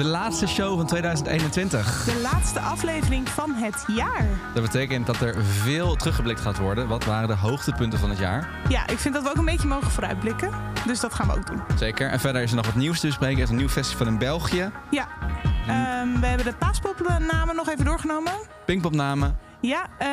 De laatste show van 2021. De laatste aflevering van het jaar. Dat betekent dat er veel teruggeblikt gaat worden. Wat waren de hoogtepunten van het jaar? Ja, ik vind dat we ook een beetje mogen vooruitblikken. Dus dat gaan we ook doen. Zeker. En verder is er nog wat nieuws te bespreken. Er is een nieuw festival in België. Ja. Ehm, we hebben de paaspopnamen nog even doorgenomen. Pinkpopnamen. Ja, eh,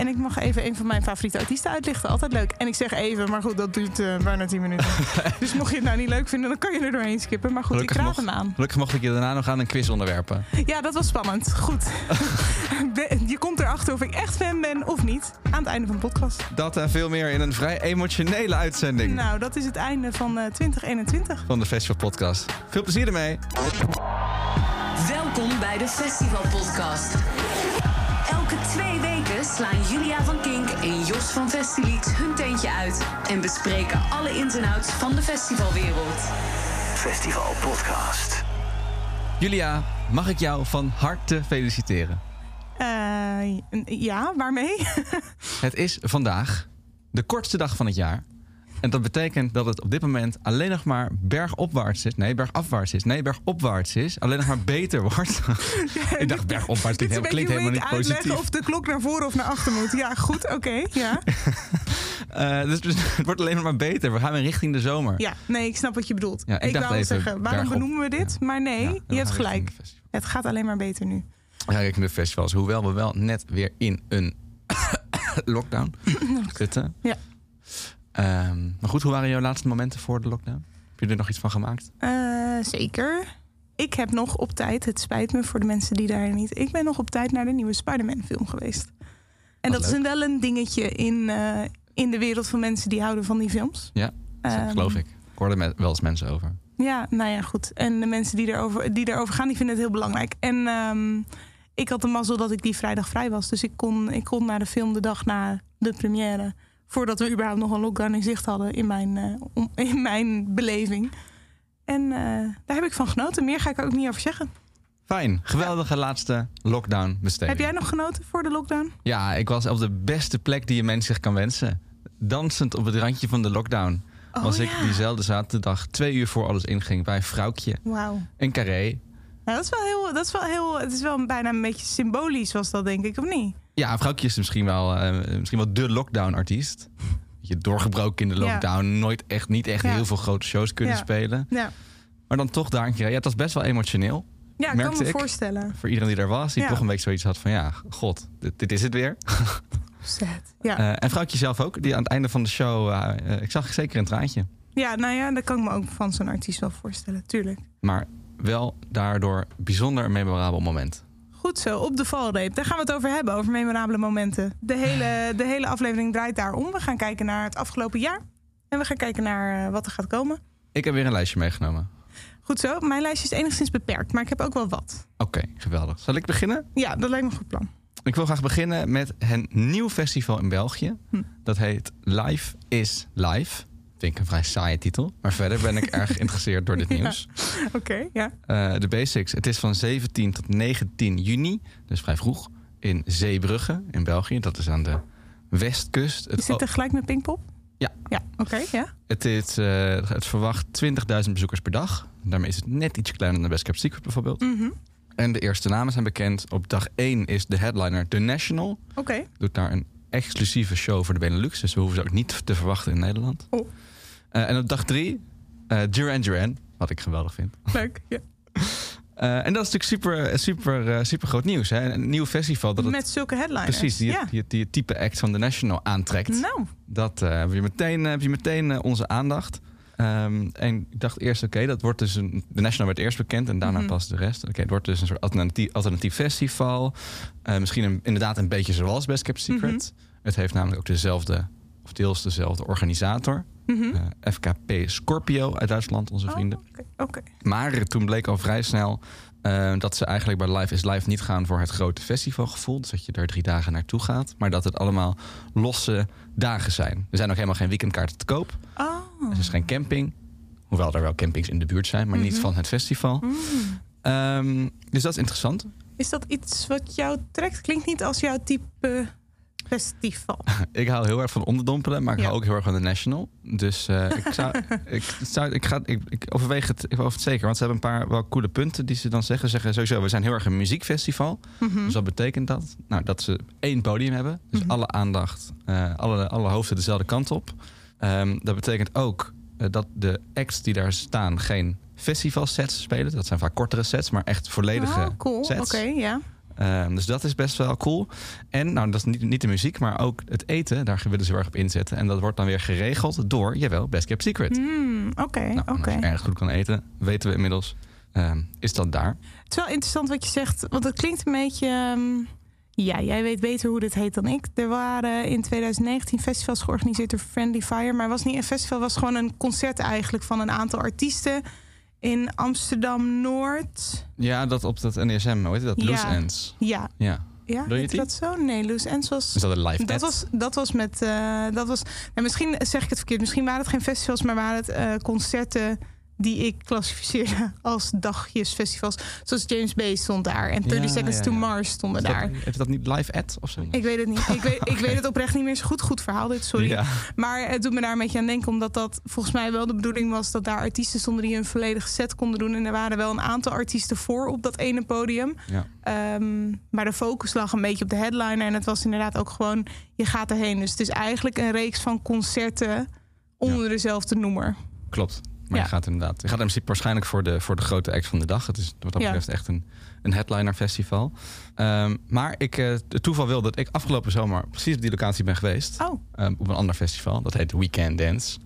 en ik mag even een van mijn favoriete artiesten uitlichten. Altijd leuk. En ik zeg even, maar goed, dat duurt eh, bijna 10 minuten. dus mocht je het nou niet leuk vinden, dan kan je er doorheen skippen. Maar goed, Gelukkig ik raad mocht- hem aan. Gelukkig mocht ik je daarna nog aan een quiz onderwerpen. Ja, dat was spannend. Goed. Je komt erachter of ik echt fan ben of niet. Aan het einde van de podcast. Dat en veel meer in een vrij emotionele uitzending Nou, dat is het einde van eh, 2021. van de Festival Podcast. Veel plezier ermee. Welkom bij de Festival Podcast. Twee weken slaan Julia van Kink en Jos van Festilied hun teentje uit en bespreken alle ins en outs van de festivalwereld. Festival Podcast. Julia, mag ik jou van harte feliciteren? Eh, ja, waarmee? Het is vandaag de kortste dag van het jaar. En dat betekent dat het op dit moment alleen nog maar bergopwaarts is. Nee, bergafwaarts is. Nee, bergopwaarts is. Alleen nog maar beter wordt. ik dacht bergopwaarts Dit klinkt, helemaal- klinkt niet positief. of de klok naar voren of naar achter moet. Ja, goed, oké. ja. Eh, dus, dus het wordt alleen nog maar beter. We gaan weer richting de zomer. ja, nee, ik snap wat je bedoelt. Ja, ik ik wou even zeggen, waarom benoemen we dit? Maar nee, je hebt gelijk. Het gaat alleen maar beter nu. Ja, richting de festivals. Hoewel we wel net weer in een lockdown zitten. Ja. Ehm, maar goed, hoe waren jouw laatste momenten voor de lockdown? Heb je er nog iets van gemaakt? Eh, zeker. Ik heb nog op tijd, het spijt me voor de mensen die daar niet... Ik ben nog op tijd naar de nieuwe Spider-Man film geweest. En Wat dat is leuk. een, wel een dingetje in, eh, in de wereld van mensen die houden van die films. Ja, dat Ehm, geloof ik. Ik hoorde wel eens mensen over. Ja, nou ja, goed. En de mensen die erover, die erover gaan, die vinden het heel belangrijk. En ehm, ik had de mazzel dat ik die vrijdag vrij was. Dus ik kon, ik kon naar de film de dag na de première. Voordat we überhaupt nog een lockdown in zicht hadden in mijn, eh, in mijn beleving. En eh, daar heb ik van genoten. Meer ga ik er ook niet over zeggen. Fijn, geweldige laatste lockdown besteding. Heb jij nog genoten voor de lockdown? Ja, ik was op de beste plek die je mens zich kan wensen. Dansend op het randje van de lockdown. Oh, was ik diezelfde zaterdag, twee uur voor alles inging, bij Vrouwtje Wauw. in Carré. Nou, dat is wel heel, dat is wel heel, het is wel bijna een beetje symbolisch was dat denk ik, of niet? Ja, Vrouwtje is misschien wel, eh, misschien wel de lockdown-artiest. Je doorgebroken in de Ja. lockdown, nooit echt, niet echt Ja. heel veel grote shows kunnen Ja. spelen. Ja, Maar dan toch daar een keer. Ja, het was best wel emotioneel. ja ik kan me ik. voorstellen. Voor iedereen die er was, die toch een beetje zoiets had van ja, god, dit, dit is het weer. Sad. Ja. Eh, en Vrouwtje zelf ook, die aan het einde van de show, eh, ik zag zeker een traantje. Ja, nou ja, dat kan ik me ook van zo'n artiest wel voorstellen, tuurlijk. Maar wel daardoor bijzonder memorabel moment. Goed zo, op de valreep. Daar gaan we het over hebben, over memorabele momenten. De hele, de hele aflevering draait daarom. We gaan kijken naar het afgelopen jaar. En we gaan kijken naar eh, wat er gaat komen. Ik heb weer een lijstje meegenomen. Goed zo, mijn lijstje is enigszins beperkt, maar ik heb ook wel wat. Oké, geweldig. Zal ik beginnen? Ja, dat lijkt me een goed plan. Ik wil graag beginnen met een nieuw festival in België. Hm. Dat heet Life is Life. Vind ik een vrij saaie titel. Maar verder ben ik erg geïnteresseerd door dit Ja. nieuws. Oké, ja. Eh, de basics. Het is van 17 tot 19 juni. Dus vrij vroeg. In Zeebrugge in België. Dat is aan de westkust. Het, Is dit tegelijk met Pinkpop? Ja. Ja, oké, ja. het, is, eh, het verwacht 20.000 bezoekers per dag. Daarmee is het net iets kleiner dan Best Kept Secret bijvoorbeeld. Mhm. En de eerste namen zijn bekend. Op dag 1 is de headliner The National. Oké. Doet daar een exclusieve show voor de Benelux. Dus we hoeven ze ook niet te verwachten in Nederland. Oh. Eh, en op dag 3 eh Duran Duran. Wat ik geweldig vind. Leuk. Ja. Eh, en dat is natuurlijk super, super, super groot nieuws. Hè? Een nieuw festival dat het Met zulke headliners. precies die, ja. die, die het type act van The National aantrekt. Nou, Dat heb je meteen, heb je meteen onze aandacht. Ehm, en ik dacht eerst, oké, dat wordt dus een. De National werd eerst bekend en daarna Mhm. pas de rest. Oké, het wordt dus een soort alternatief, alternatief festival. Misschien een, inderdaad een beetje zoals Best Kept Secret. Het heeft namelijk ook dezelfde, of deels dezelfde organisator. Mhm. eh, FKP Scorpio uit Duitsland, onze Oh, vrienden. Maar toen bleek al vrij snel eh, dat ze eigenlijk bij Live is Live niet gaan voor het grote festivalgevoel. Dus dat je daar drie dagen naartoe gaat. Maar dat het allemaal losse dagen zijn. Er zijn ook helemaal geen weekendkaarten te koop. Oh. Er is geen camping. Hoewel er wel campings in de buurt zijn, maar niet Mhm. van het festival. Mm. Ehm, dus dat is interessant. Is dat iets wat jou trekt? Klinkt niet als jouw type Festival. Ik hou heel erg van onderdompelen, maar ik Ja. hou ook heel erg van de National. Dus eh, ik, zou, ik, zou, ik, ga, ik, ik overweeg het, ik overweeg het zeker. Want ze hebben een paar wel coole punten die ze dan zeggen. Ze zeggen sowieso, we zijn heel erg een muziekfestival. Mhm. Dus wat betekent dat? Nou, dat ze één podium hebben. Dus Mhm. alle aandacht, eh, alle, alle hoofden dezelfde kant op. Ehm, dat betekent ook eh, dat de acts die daar staan geen festivalsets spelen. Dat zijn vaak kortere sets, maar echt volledige Oh, cool. Oké, sets. ja. Ehm, dus dat is best wel cool. En nou, dat is niet, niet de muziek, maar ook het eten. Daar willen ze heel erg op inzetten. En dat wordt dan weer geregeld door, jawel, Best Kept Secret. Hmm, Oké, Nou, oké. Als je erg goed kan eten, weten we inmiddels, ehm, is dat daar. Het is wel interessant wat je zegt, want het klinkt een beetje. ehm, ja, jij weet beter hoe dit heet dan ik. Er waren in 2019 festivals georganiseerd door Friendly Fire. Maar het was niet een festival, het was gewoon een concert eigenlijk van een aantal artiesten in Amsterdam Noord. Ja, dat op dat NESM, hoe heet dat? Ja. Loose Ends. Ja, Ja. ja Doe je heet dat zo? Nee, Loose Ends was. Is dat een live Dat was, dat was met. eh, dat was, nou, misschien zeg ik het verkeerd. Misschien waren het geen festivals, maar waren het eh, concerten die ik klassificeerde als dagjesfestivals. Zoals James Bay stond daar en 30 Ja, Seconds ja, to. Mars stonden dat- daar. Heeft dat niet live ad of zo? Ik weet het niet. Ik weet, ik weet het oprecht niet meer zo goed. Goed verhaal dit, sorry. Maar het doet me daar een beetje aan denken, omdat dat volgens mij wel de bedoeling was dat daar artiesten stonden die een volledige set konden doen. En er waren wel een aantal artiesten voor op dat ene podium. Ja. Ehm, maar de focus lag een beetje op de headliner. En het was inderdaad ook gewoon, je gaat erheen. Dus het is eigenlijk een reeks van concerten onder dezelfde noemer. Klopt. Maar Ja. je gaat inderdaad. Je gaat in principe waarschijnlijk voor de, voor de grote act van de dag. Het is wat dat Ja. betreft echt een, een headliner festival. Ehm, maar ik, eh, het toeval wil dat ik afgelopen zomer precies op die locatie ben geweest. Oh, oké. Ehm, op een ander festival. Dat heet Weekend Dance.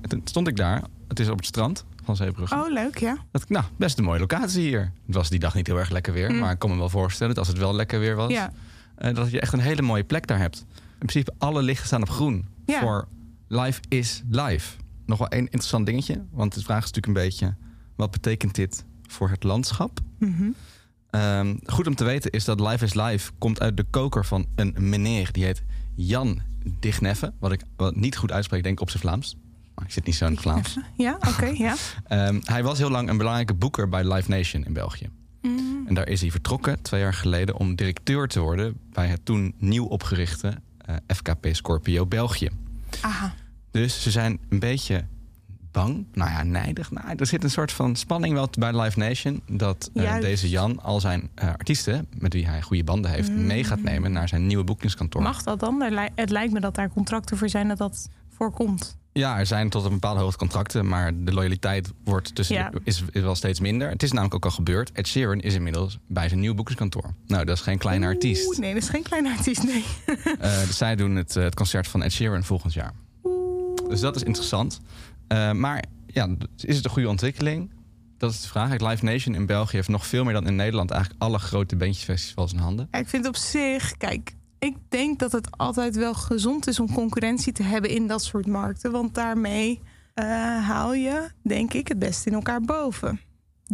En toen stond ik daar. Het is op het strand van Zeebrugge. Oh, leuk, ja. Dat nou, best een mooie locatie hier. Het was die dag niet heel erg lekker weer. Mm. Maar ik kon me wel voorstellen dat als het wel lekker weer was. Ja, eh, dat je echt een hele mooie plek daar hebt. In principe alle lichten staan op groen. Ja. Voor live is live. Nog wel één interessant dingetje. Want de vraag is natuurlijk een beetje... wat betekent dit voor het landschap? Mhm. Ehm, goed om te weten is dat Live is Live komt uit de koker van een meneer. Die heet Jan Digneffe. Wat ik wat niet goed uitspreek, denk ik op zijn Vlaams. Maar ik zit niet zo in het Vlaams. Ja, oké, ja. Ehm, hij was heel lang een belangrijke boeker bij Live Nation in België. Mm. En daar is hij vertrokken twee jaar geleden om directeur te worden bij het toen nieuw opgerichte eh, FKP Scorpio België. Aha. Dus ze zijn een beetje bang, nou ja, nijdig. Nou, er zit een soort van spanning wel bij Live Nation dat eh, deze Jan al zijn eh, artiesten met wie hij goede banden heeft mee gaat nemen naar zijn nieuwe boekingskantoor. Mag dat dan? Het lijkt me dat daar contracten voor zijn dat dat voorkomt. Ja, er zijn tot een bepaalde hoogte contracten, maar de loyaliteit wordt tussen, Ja. is, is wel steeds minder. Het is namelijk ook al gebeurd. Ed Sheeran is inmiddels bij zijn nieuwe boekingskantoor. Nou, dat is geen kleine artiest. Nee, dat is geen kleine artiest, nee. Dus zij doen het, het concert van Ed Sheeran volgend jaar. Dus dat is interessant. Eh, maar ja, is het een goede ontwikkeling? Dat is de vraag. Live Nation in België heeft nog veel meer dan in Nederland... eigenlijk alle grote bandjesfestivals in handen. Ik vind op zich, kijk, ik denk dat het altijd wel gezond is om concurrentie te hebben in dat soort markten. Want daarmee eh, haal je, denk ik, het beste in elkaar boven.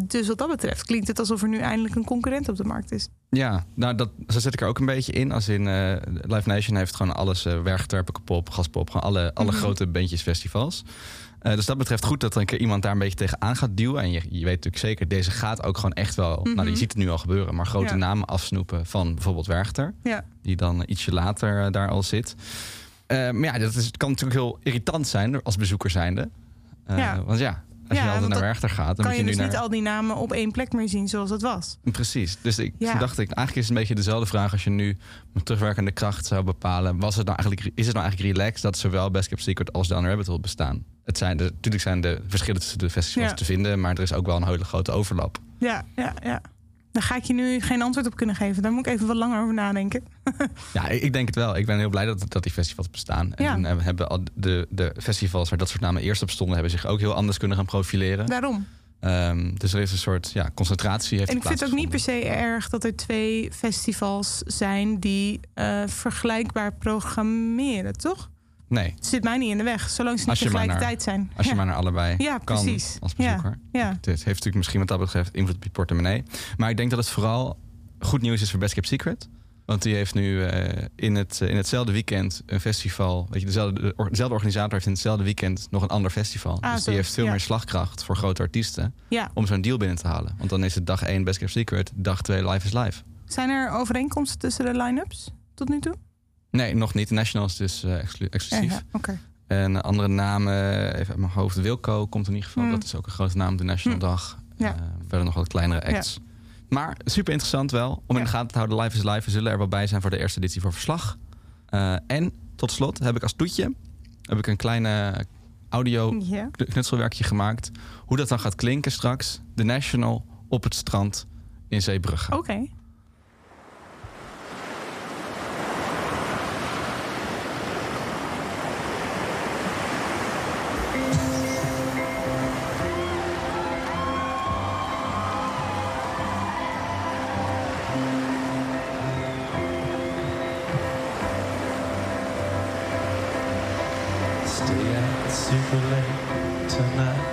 Dus wat dat betreft klinkt het alsof er nu eindelijk een concurrent op de markt is. Ja, nou, dat, zo zet ik er ook een beetje in. Als in eh, Live Nation heeft gewoon alles... Uh, Werchter, Pop, Gaspop, gewoon alle, alle Mhm. grote bandjesfestivals. Eh, dus dat betreft goed dat er een keer iemand daar een beetje tegenaan gaat duwen. En je, je weet natuurlijk zeker, deze gaat ook gewoon echt wel... Nou, je ziet het nu al gebeuren, maar grote Ja. namen afsnoepen van bijvoorbeeld Werchter. Ja, die dan ietsje later eh, daar al zit. Eh, maar ja, dat is, kan natuurlijk heel irritant zijn als bezoeker zijnde. Eh, Ja. Want ja, als Ja, je altijd naar Werchter gaat, dan kan moet je, je, dus niet al die namen op één plek meer zien zoals het was. Precies. Dus ik, Ja. dacht ik, eigenlijk is het een beetje dezelfde vraag als je nu met terugwerkende kracht zou bepalen. Was het nou eigenlijk, is het nou eigenlijk relaxed dat zowel Best Kept Secret als Down Rabbit Hole bestaan? Het zijn de, natuurlijk zijn de verschillen tussen de festivals Ja. te vinden, maar er is ook wel een hele grote overlap. Ja, ja, ja. Daar ga ik je nu geen antwoord op kunnen geven. Daar moet ik even wat langer over nadenken. Ja, ik, denk het wel. Ik ben heel blij dat, dat die festivals bestaan. En Ja. toen hebben- de, de festivals waar dat soort namen eerst op stonden, hebben zich ook heel anders kunnen gaan profileren. Daarom. Ehm, dus er is een soort ja, concentratie. Heeft En ik vind het ook niet per se erg dat er twee festivals zijn die eh, vergelijkbaar programmeren, toch? Nee, Het zit mij niet in de weg, zolang ze niet tegelijkertijd zijn. als je ja. maar naar allebei Ja, kan precies. als Ja. bezoeker. Ja, Het heeft natuurlijk misschien wat dat betreft invloed op je portemonnee. Maar ik denk dat het vooral goed nieuws is voor Best Kept Secret. Want die heeft nu eh, in, het, in hetzelfde weekend een festival. Weet je, dezelfde, dezelfde organisator heeft in hetzelfde weekend nog een ander festival. Ah, dus die heeft veel ja. meer slagkracht voor grote artiesten ja. om zo'n deal binnen te halen. Want dan is het dag 1 Best Kept Secret, dag 2 Live is Live. Zijn er overeenkomsten tussen de line-ups tot nu toe? Nee, nog niet. National is dus exclu- exclusief. Ja, ja, Oké. En andere namen, even uit mijn hoofd. Wilco komt in ieder geval. Mm. Dat is ook een grote naam de National Mm. Dag. Ja. Eh, verder nog wat kleinere acts. Maar super interessant wel. Om in de gaten te houden. Live is live. We zullen er wel bij zijn voor de eerste editie voor verslag. Eh, en tot slot heb ik als toetje heb ik een kleine audio knutselwerkje gemaakt. Hoe dat dan gaat klinken straks. De National op het strand in Zeebrugge. Oké. Super late tonight,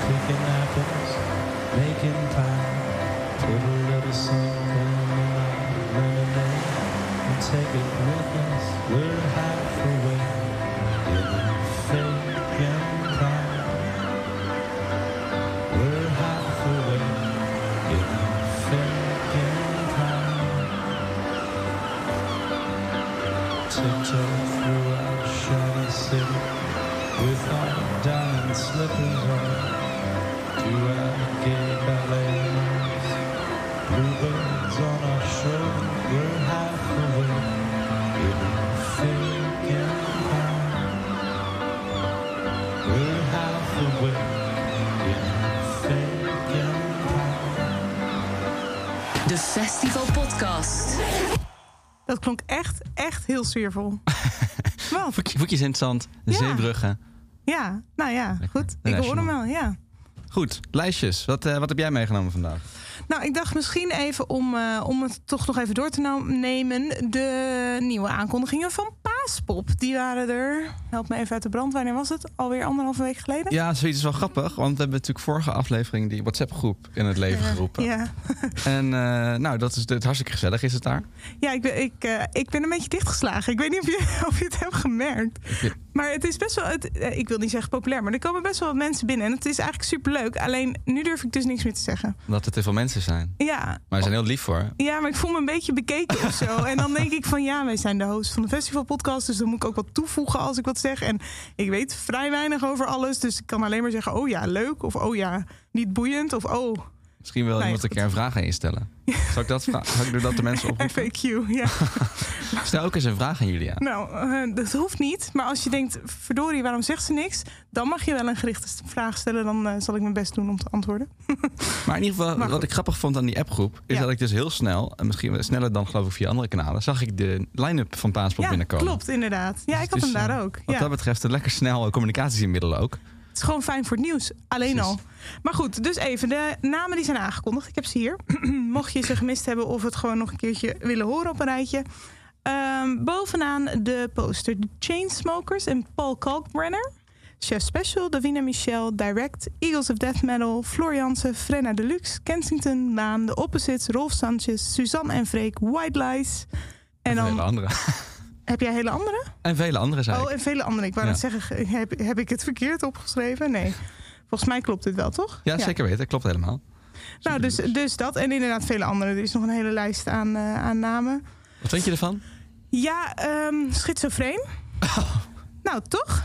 picking apples, making pie. Put a little something in our lemonade and take it with us. We're halfway Podcast. Dat klonk echt, echt heel sfeervol. Wat? Voetjes, in het zand, de Ja. Zeebrugge. Ja, nou ja, Lekker. goed. Ik hoor hem wel, ja. Goed, lijstjes. Wat, eh, wat heb jij meegenomen vandaag? Nou, ik dacht misschien even om, eh, om het toch nog even door te nemen. De nieuwe aankondigingen van Paaspop. Die waren er. Help me even uit de brand. Wanneer was het? Alweer anderhalve week geleden? Ja, zoiets is wel grappig. Want we hebben natuurlijk vorige aflevering die WhatsApp-groep in het leven geroepen. Ja, En eh, nou, dat is het hartstikke gezellig, is het daar? ja ik, ben, ik, eh, ik ben een beetje dichtgeslagen. Ik weet niet of je, of je het hebt gemerkt. Maar het is best wel, het, eh, ik wil niet zeggen populair, maar er komen best wel wat mensen binnen. En het is eigenlijk superleuk. Alleen nu durf ik dus niks meer te zeggen. Omdat er te veel mensen zijn. Ja, Maar ze zijn heel lief voor. Ja, maar ik voel me een beetje bekeken of zo. En dan denk ik van ja, wij zijn de host van de festivalpodcast. Dus dan moet ik ook wat toevoegen als ik wat zeg. En ik weet vrij weinig over alles. Dus ik kan alleen maar zeggen, oh ja, leuk. Of oh ja, niet boeiend. Of oh, Misschien wil Nee, iemand een keer een vraag aan je stellen. Zal ik dat vra- Zal ik dat de mensen oproepen? FAQ. Ja. Stel ook eens een vraag aan Julia. nou, eh, dat hoeft niet. Maar als je denkt, verdorie, waarom zegt ze niks? Dan mag je wel een gerichte vraag stellen. Dan eh, zal ik mijn best doen om te antwoorden. Maar in ieder geval, Maar wat ik grappig vond aan die appgroep... is Ja. dat ik dus heel snel, en misschien sneller dan geloof ik via andere kanalen... zag ik de line-up van Paaspop ja, binnenkomen. klopt, inderdaad. Ja, ik had Dus, hem daar eh, ook. Wat Ja. dat betreft een lekker snel communicatiemiddel ook. Het is gewoon fijn voor het nieuws. Alleen Precies. al. Maar goed, dus even de namen die zijn aangekondigd. Ik heb ze hier. Mocht je ze gemist hebben of het gewoon nog een keertje willen horen op een rijtje. Ehm, bovenaan de poster. De Chainsmokers en Paul Kalkbrenner. Chef Special, Davina Michel, Direct, Eagles of Death Metal, Floor Jansen, Frenna Deluxe, Kensington, Maan, The Opposites, Rolf Sanchez, Suzanne en Freek, White Lies. En dan andere. heb jij hele andere? En vele andere zei Oh, en vele andere. Ik wou Ja. net zeggen, heb, heb ik het verkeerd opgeschreven? Nee. Volgens mij klopt dit wel, toch? Ja, zeker weten. Klopt helemaal. Nou, dus, dus dat. En inderdaad vele andere. Er is nog een hele lijst aan, eh, aan namen. Wat vind je ervan? Ja, ehm schizofreen. Nou, toch?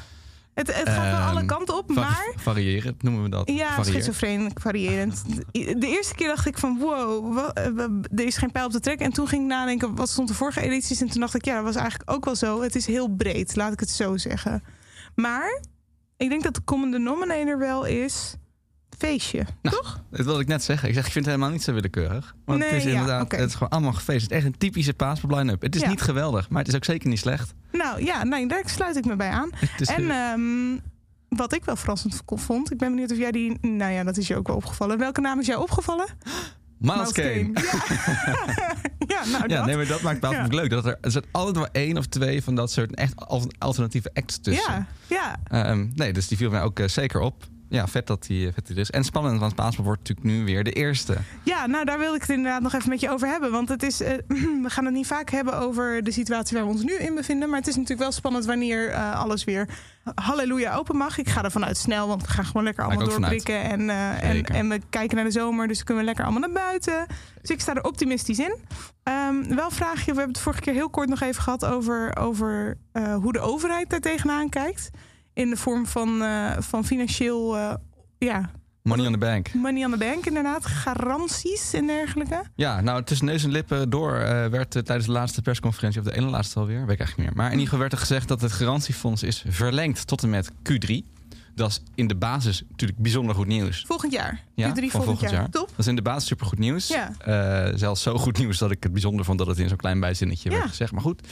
Het, het gaat wel Ehm, alle kanten op, maar... Variërend noemen we dat. Ja, schizofreen, variërend. De eerste keer dacht ik van, wow, wa- eh, wa- er is geen pijl op te trekken. En toen ging ik nadenken, wat stond de vorige edities? En toen dacht ik, ja, dat was eigenlijk ook wel zo. Het is heel breed, laat ik het zo zeggen. Maar ik denk dat de common denominator wel is feestje. toch? Dat wilde ik net zeggen. Ik zeg, ik vind het helemaal niet zo willekeurig. Want het Nee, is ja, inderdaad, het is gewoon allemaal gefeest. Het is echt een typische paaspop line-up. Het is Ja. niet geweldig, maar het is ook zeker niet slecht. Nou ja, nee, daar sluit ik me bij aan. Het is, En eh, ehm, wat ik wel verrassend vond, ik ben benieuwd of jij die, nou ja, dat is je ook wel opgevallen. Welke naam is jou opgevallen? Miles Kane. Ja. ja, nou Ja, dat. nee, maar dat maakt paaspop Ja. leuk. Dat er, er zit altijd maar één of twee van dat soort echt al- alternatieve acts tussen. ja, ja. Ehm, nee, dus die viel mij ook eh, zeker op. ja, vet dat hij vet er is. En spannend, want Paaspop wordt natuurlijk nu weer de eerste. Ja, nou daar wil ik het inderdaad nog even met je over hebben. Want het is, eh, we gaan het niet vaak hebben over de situatie waar we ons nu in bevinden. Maar het is natuurlijk wel spannend wanneer eh, alles weer halleluja open mag. Ik ga ervan uit snel, want we gaan gewoon lekker allemaal vanuit. doorprikken. En, eh, en, en we kijken naar de zomer, dus kunnen we lekker allemaal naar buiten. Dus ik sta er optimistisch in. Ehm, wel vraag je, we hebben het vorige keer heel kort nog even gehad over, over hoe de overheid daar tegenaan kijkt. In de vorm van, eh, van financieel eh, ja, Money on the bank. money on the bank, inderdaad. Garanties en dergelijke. Ja, nou, tussen neus en lippen door eh, werd tijdens de laatste persconferentie, of de ene laatste alweer, weet ik eigenlijk niet meer. Maar in ieder geval werd er gezegd dat het garantiefonds is verlengd tot en met Q3. Dat is in de basis natuurlijk bijzonder goed nieuws. Volgend jaar. Ja, Q3 van volgend, volgend jaar. jaar. Top. Dat is in de basis supergoed nieuws. Ja. Zelfs zo goed nieuws dat ik het bijzonder vond dat het in zo'n klein bijzinnetje Ja. werd gezegd. Maar goed,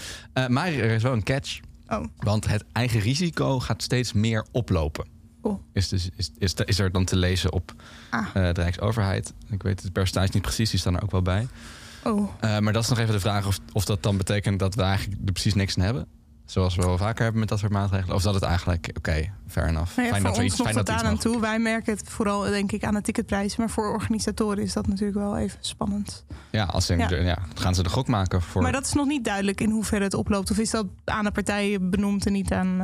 maar er is wel een catch. Oh, Want het eigen risico gaat steeds meer oplopen. Oh. Is, dus, is, is, is er dan te lezen op Ah. eh, de Rijksoverheid. Ik weet het percentage niet precies, die staan er ook wel bij. oh. Eh, maar dat is nog even de vraag of, of dat dan betekent dat we eigenlijk er precies niks aan hebben. Zoals we wel vaker hebben met dat soort maatregelen. Of dat het eigenlijk, oké, fair enough. Nou ja, fijn dat iets, fijn dat aan en toe. Wij merken het vooral, denk ik, aan de ticketprijzen. Maar voor organisatoren is dat natuurlijk wel even spannend. Ja, als ze, Ja. gaan ze de gok maken voor... Maar dat is nog niet duidelijk in hoeverre het oploopt. Of is dat aan de partijen benoemd en niet aan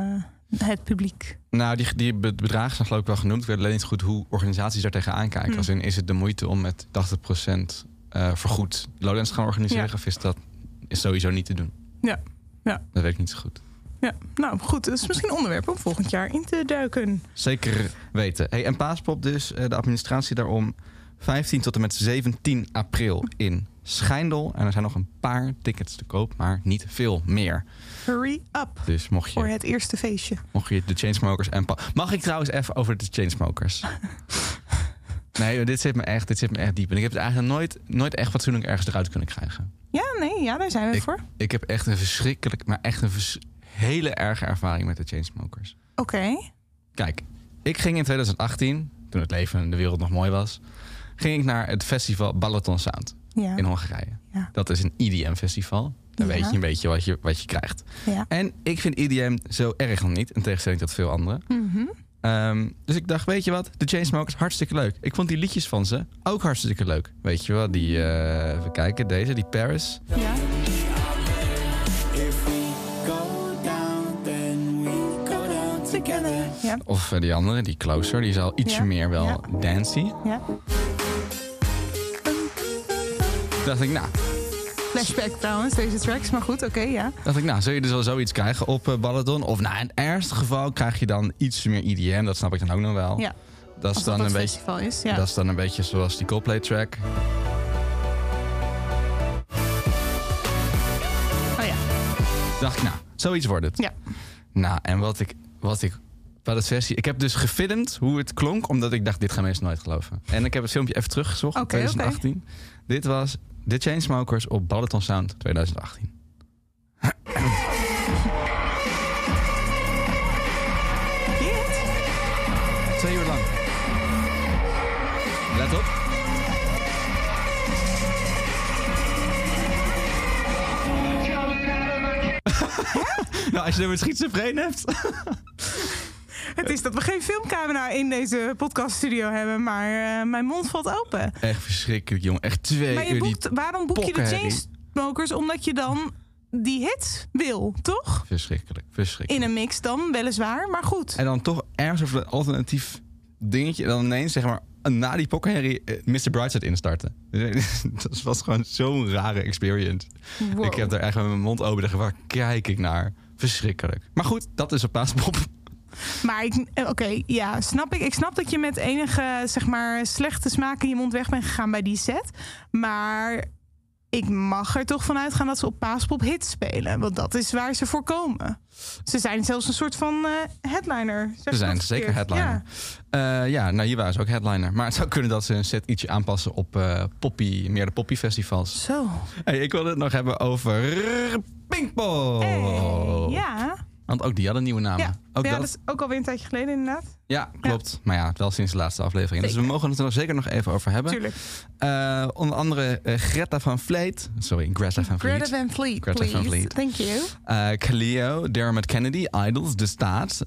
eh, het publiek? Nou, die, die be- bedragen zijn geloof ik wel genoemd. Ik weet alleen niet goed hoe organisaties daar tegenaan kijken. Hm. Als in, is het de moeite om met 80% eh vergoed Lowlands te gaan organiseren? Ja. Of is dat is sowieso niet te doen? Ja. Ja. Dat weet ik niet zo goed. Ja, nou goed. Dat is misschien een onderwerp om volgend jaar in te duiken. Zeker weten. Hey, en Paaspop dus, eh, de administratie daarom... 15 tot en met 17 april in Schijndel. En er zijn nog een paar tickets te koop, maar niet veel meer. Hurry up Dus mocht voor je, het eerste feestje. mocht je de Chainsmokers en... Pa- Mag ik trouwens even over de Chainsmokers? Nee, dit zit me echt, dit zit me echt diep. En ik heb het eigenlijk nooit, nooit echt fatsoenlijk ergens eruit kunnen krijgen. Ja, nee, ja, daar zijn we Ik, voor. ik heb echt een verschrikkelijk, maar echt een vers- hele erge ervaring met de Chainsmokers. Oké. Kijk, ik ging in 2018, toen het leven en de wereld nog mooi was, ging ik naar het festival Balaton Sound Ja. in Hongarije. Ja. Dat is een EDM-festival. Dan Ja. weet je een beetje wat je, wat je krijgt. ja. En ik vind EDM zo erg nog niet, in tegenstelling tot veel anderen. Mhm. Ehm, dus ik dacht, weet je wat, de Chainsmokers, hartstikke leuk. Ik vond die liedjes van ze ook hartstikke leuk. Weet je wel, die, eh, even kijken, deze, die Paris. ja. If we go down, then we go down together. Ja. Of eh, die andere, die Closer, die is al ietsje Ja, meer wel ja. dancey. ja. Toen dacht ik, nou, Flashback trouwens, deze tracks. Maar goed, oké, ja. dacht ik, nou, zul je dus wel zoiets krijgen op eh, Balladon? Of nou, in het ergste geval krijg je dan iets meer EDM. Dat snap ik dan ook nog wel. Ja, dat is dan dat een beetje, is, ja. dat is dan een beetje zoals die Coldplay track. Oh ja. Dacht ik, nou, zoiets wordt het. Ja. Nou, en wat ik, wat ik bij de sessie. Ik heb dus gefilmd hoe het klonk, omdat ik dacht, dit gaan mensen nooit geloven. En ik heb het filmpje even teruggezocht oké. 2018. Dit was de Chainsmokers op Balaton Sound 2018. Dit? Twee uur lang. Let op. nou, als je er met schizofreen hebt. Het is dat we geen filmcamera in deze podcaststudio hebben, maar eh, mijn mond valt open. Echt verschrikkelijk, jongen. Echt twee Maar je uur die boekt, waarom boek je de. Chainsmokers? Omdat je dan die hits wil, toch? Verschrikkelijk, verschrikkelijk. In een mix dan, weliswaar, maar goed. En dan toch ergens over een alternatief dingetje. En dan ineens, zeg maar, na die pokkenherrie eh, Mr. Brightside instarten. Dat was gewoon zo'n rare experience. Wow. Ik heb daar echt met mijn mond open waar kijk ik naar? Verschrikkelijk. Maar goed, dat is een paaspop. Maar eh, oké, ja, snap ik. Ik snap dat je met enige, zeg maar, slechte smaak in je mond weg bent gegaan bij die set. Maar ik mag er toch van uitgaan dat ze op Paaspop hits spelen. Want dat is waar ze voor komen. Ze zijn zelfs een soort van eh, headliner. Zeg Ze zijn zeker headliner. Ja. ja, nou hier waren ze ook headliner. Maar het zou kunnen dat ze een set ietsje aanpassen op eh, poppy, meer de poppy festivals. Zo. Hey, ik wil het nog hebben over Pinkpop. Hey, ja. Want ook die hadden nieuwe namen. Ja. Ook ja, dat? dat is ook alweer een tijdje geleden inderdaad. Ja, klopt. Maar ja, wel sinds de laatste aflevering. Dus we mogen het er nog zeker nog even over hebben. Tuurlijk. Eh, onder andere eh, Greta van Vleet. Sorry, Greta van Vleet. Greta Van Fleet, Greta please. Van Vleet. Thank you. Eh, Cleo, Dermot Kennedy, Idols, De Staat.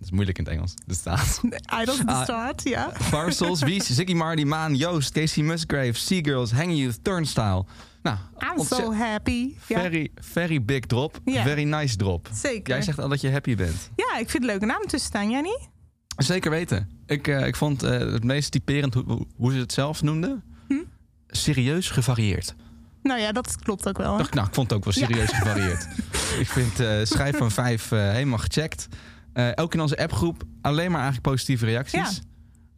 is moeilijk in het Engels. De staat. Idols the Ah. Start, ja. Parcels, Wies, Ziggy Marley, Maan, Joost, Casey Musgrave, Seagirls, Hang Youth, Turnstile. Nou, I'm so happy. Ja, very, very big drop. Very nice drop. zeker. Jij zegt al dat je happy bent. Ja, ik vind leuke namen tussen staan. Jij niet? Zeker weten. Ik, eh, ik vond eh, het meest typerend hoe, hoe ze het zelf noemden. Hm? Serieus gevarieerd. Nou ja, dat klopt ook wel. hè? Nou, ik vond het ook wel serieus gevarieerd. ik vind eh schijf van vijf helemaal gecheckt. Ook in onze appgroep alleen maar eigenlijk positieve reacties. Ja.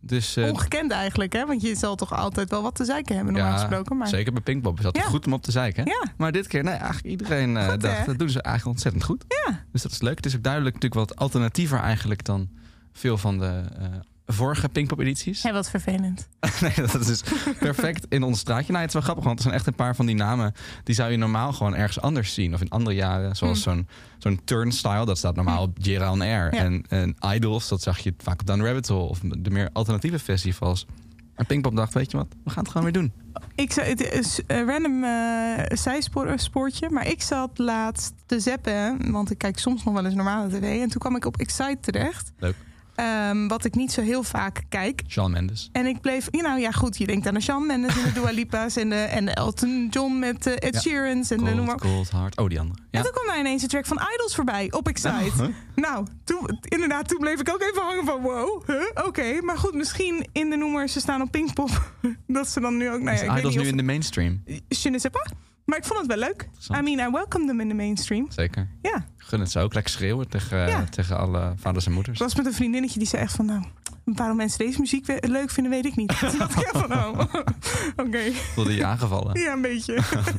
Dus eh, Ongekend eigenlijk, hè? Want je zal toch altijd wel wat te zeiken hebben, normaal gesproken. Maar... zeker bij Pinkpop is dat Ja. goed om op te zeiken. Ja. Maar dit keer, nee, eigenlijk iedereen eh, Goed, dacht, hè? dat doen ze eigenlijk ontzettend goed. Ja. Dus dat is leuk. Het is ook duidelijk natuurlijk wat alternatiever eigenlijk dan veel van de eh, vorige Pinkpop-edities. Hé, wat vervelend. nee, dat is dus perfect in ons straatje. Nou, het is wel grappig, want er zijn echt een paar van die namen... die zou je normaal gewoon ergens anders zien. Of in andere jaren, zoals zo'n zo'n Turnstile. Dat staat normaal op Jera on Air. Ja. En, en Idols, dat zag je vaak op Down the Rabbit Hole. Of de meer alternatieve festivals. En Pinkpop dacht, weet je wat, we gaan het gewoon weer doen. Ik zou, het is een random eh zijspoortje, maar ik zat laatst te zappen, want ik kijk soms nog wel eens normale tv. En toen kwam ik op Excite terecht, Leuk. Ehm, wat ik niet zo heel vaak kijk. Shawn Mendes. En ik bleef, nou ja, goed, je denkt aan de Shawn Mendes en de Dua Lipa's en de, en de Elton John met eh, Ed Ja. Sheeran's en de noem Cold, maar. Cold Heart. Oh, die andere. En Ja. toen kwam daar ineens een track van Idols voorbij op Excite. huh? Nou, toen, inderdaad, toen bleef ik ook even hangen van wow, huh? oké. Maar goed, misschien in de noemer, ze staan op Pinkpop. dat ze dan nu ook, nou ja, Is ik weet Idols niet nu of... in de mainstream? Je ne sais pas. Maar ik vond het wel leuk. I mean, I welcome them in the mainstream. Zeker. Ja, Gun het ze ook. Lekker schreeuwen tegen, Ja. tegen alle vaders en moeders. ik was met een vriendinnetje die zei echt van... nou, waarom mensen deze muziek leuk vinden, weet ik niet. Ik van, oh, oké. Voelde je aangevallen. Ja, een beetje.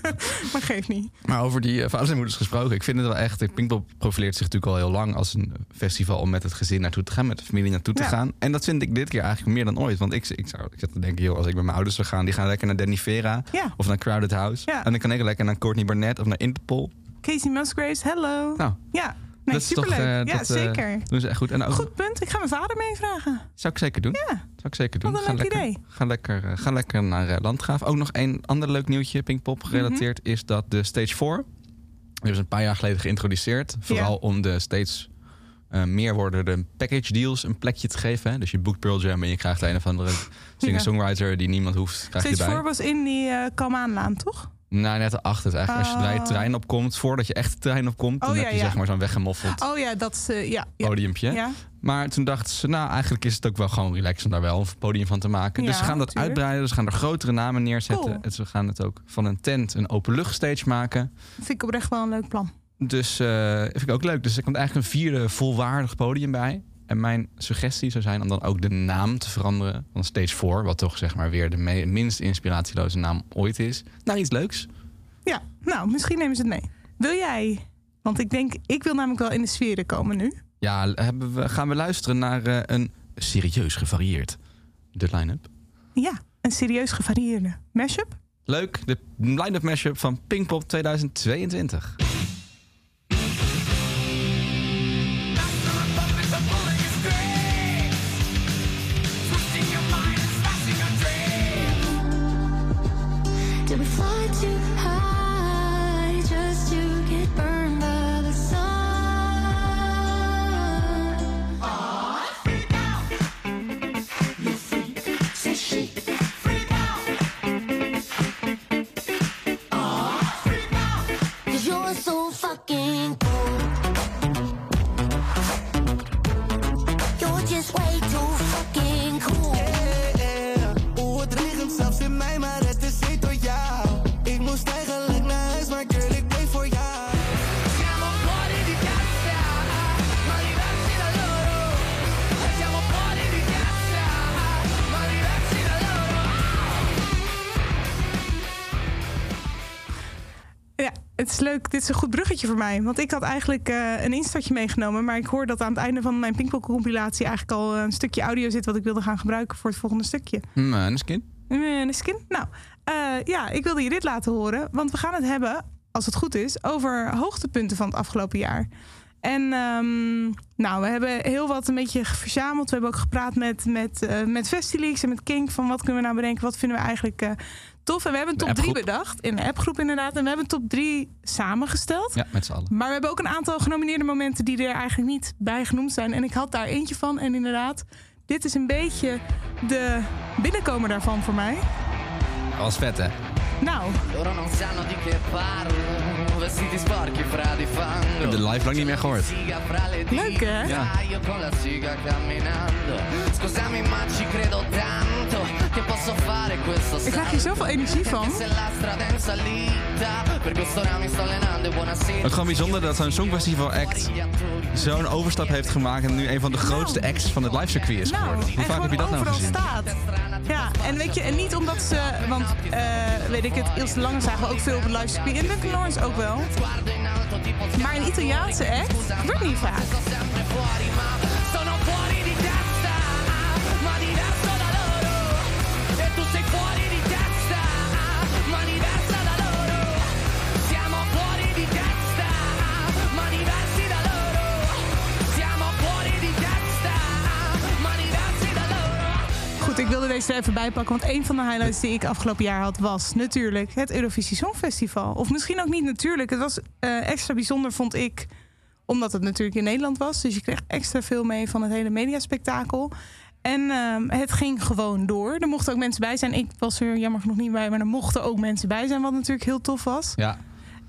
maar geeft niet. Maar over die eh, vaders en moeders gesproken. Ik vind het wel echt. Pinkpop profileert zich natuurlijk al heel lang als een festival om met het gezin naartoe te gaan, met de familie naartoe te Ja. gaan. En dat vind ik dit keer eigenlijk meer dan ooit. Want ik, ik, zou, ik zat te denken, joh, als ik met mijn ouders zou gaan, die gaan lekker naar Danny Vera Ja. of naar Crowded House. Ja. En dan kan ik lekker naar Courtney Barnett of naar Interpol. Casey Musgraves, hello. Nou, Ja, nee, dat is toch. superleuk. eh, ja, dat, eh, zeker. doen ze echt goed. En ook, Goed punt. Ik ga mijn vader meevragen. Zou ik zeker doen. Ja, Zou ik zeker doen. Wat een ga leuk lekker, idee. Ga lekker, eh, ga lekker naar Landgraaf. Ook nog een ander leuk nieuwtje, Pinkpop gerelateerd, Mhm. is dat de Stage 4... Die hebben ze een paar jaar geleden geïntroduceerd. Vooral Ja. om de steeds meer wordende package deals een plekje te geven. Hè? Dus je boekt Pearl Jam en je krijgt een of andere singer-songwriter die niemand hoeft, krijg je bij. 4 was in die uh, Kalmaanlaan, toch? Nou, net erachter. Eigenlijk als je daar je Oh. trein opkomt, voordat je echt de trein opkomt, dan Oh, heb ja, je ja. zeg maar zo'n weggemoffeld Oh ja, dat is... eh, ja, podiumpje. ja. Maar toen dachten ze, nou, eigenlijk is het ook wel gewoon relaxed om daar wel een podium van te maken. Dus ze gaan dat uitbreiden. Dus ze gaan er grotere namen neerzetten. Cool. En ze gaan het ook van een tent een openluchtstage maken. Vind ik oprecht wel een leuk plan. Dus eh vind ik ook leuk. Dus er komt eigenlijk een vierde volwaardig podium bij. En mijn suggestie zou zijn om dan ook de naam te veranderen van Stage 4. Wat toch zeg maar weer de minst inspiratieloze naam ooit is. Naar iets leuks. Ja, nou, misschien nemen ze het mee. Wil jij... Want ik denk, ik wil namelijk wel in de sferen komen nu. Ja, hebben we, gaan we luisteren naar eh, een serieus gevarieerd de line-up. Ja, een serieus gevarieerde mashup. Leuk, de line-up mashup van Pinkpop 2022. Is leuk. Dit is een goed bruggetje voor mij. Want ik had eigenlijk eh, een instartje meegenomen. Maar ik hoor dat aan het einde van mijn Pinkpop-compilatie... eigenlijk al een stukje audio zit... wat ik wilde gaan gebruiken voor het volgende stukje. Hm, en een skin. Eh, een skin? Nou, eh, ja, ik wilde je dit laten horen. Want we gaan het hebben, als het goed is... over hoogtepunten van het afgelopen jaar. En ehm, nou, we hebben heel wat een beetje verzameld. We hebben ook gepraat met, met, eh met Festileaks en met Kink. Van wat kunnen we nou bedenken? Wat vinden we eigenlijk eh, tof? En we hebben een top 3 appgroep. bedacht. In de appgroep inderdaad. En we hebben een top 3 samengesteld. Ja, met z'n allen. Maar we hebben ook een aantal genomineerde momenten die er eigenlijk niet bij genoemd zijn. En ik had daar eentje van. En inderdaad, dit is een beetje de binnenkomer daarvan voor mij. Dat was vet, hè? Nou, Loro non sanno di che parlo Vestiti sporchi fra di fango De live lang niet meer gehoord. Leuk, hè? Ja. Io con la siga camminando Scusami ma ci credo tanto Che posso fare questo ik krijg hier zoveel energie van. E buonasera Ook gewoon bijzonder dat zo'n songfestival act zo'n overstap heeft gemaakt en nu een van de grootste acts van het livecircuit is Nou, geworden. Hoe en vaak heb je dat nou gezien? staat. En weet je, en niet omdat ze, want eh, weet ik het, Ilse Lange zagen ook veel op. In Duncan Lawrence ook wel. Maar een Italiaanse act gebeurt niet vaak. Wilde deze er even bijpakken, want een van de highlights die ik afgelopen jaar had was natuurlijk het Eurovisie Songfestival. Of misschien ook niet natuurlijk. Het was eh, extra bijzonder, vond ik, omdat het natuurlijk in Nederland was. Dus je kreeg extra veel mee van het hele mediaspectakel. En ehm, het ging gewoon door. Er mochten ook mensen bij zijn. Ik was er jammer genoeg niet bij, maar er mochten ook mensen bij zijn, wat natuurlijk heel tof was. Ja,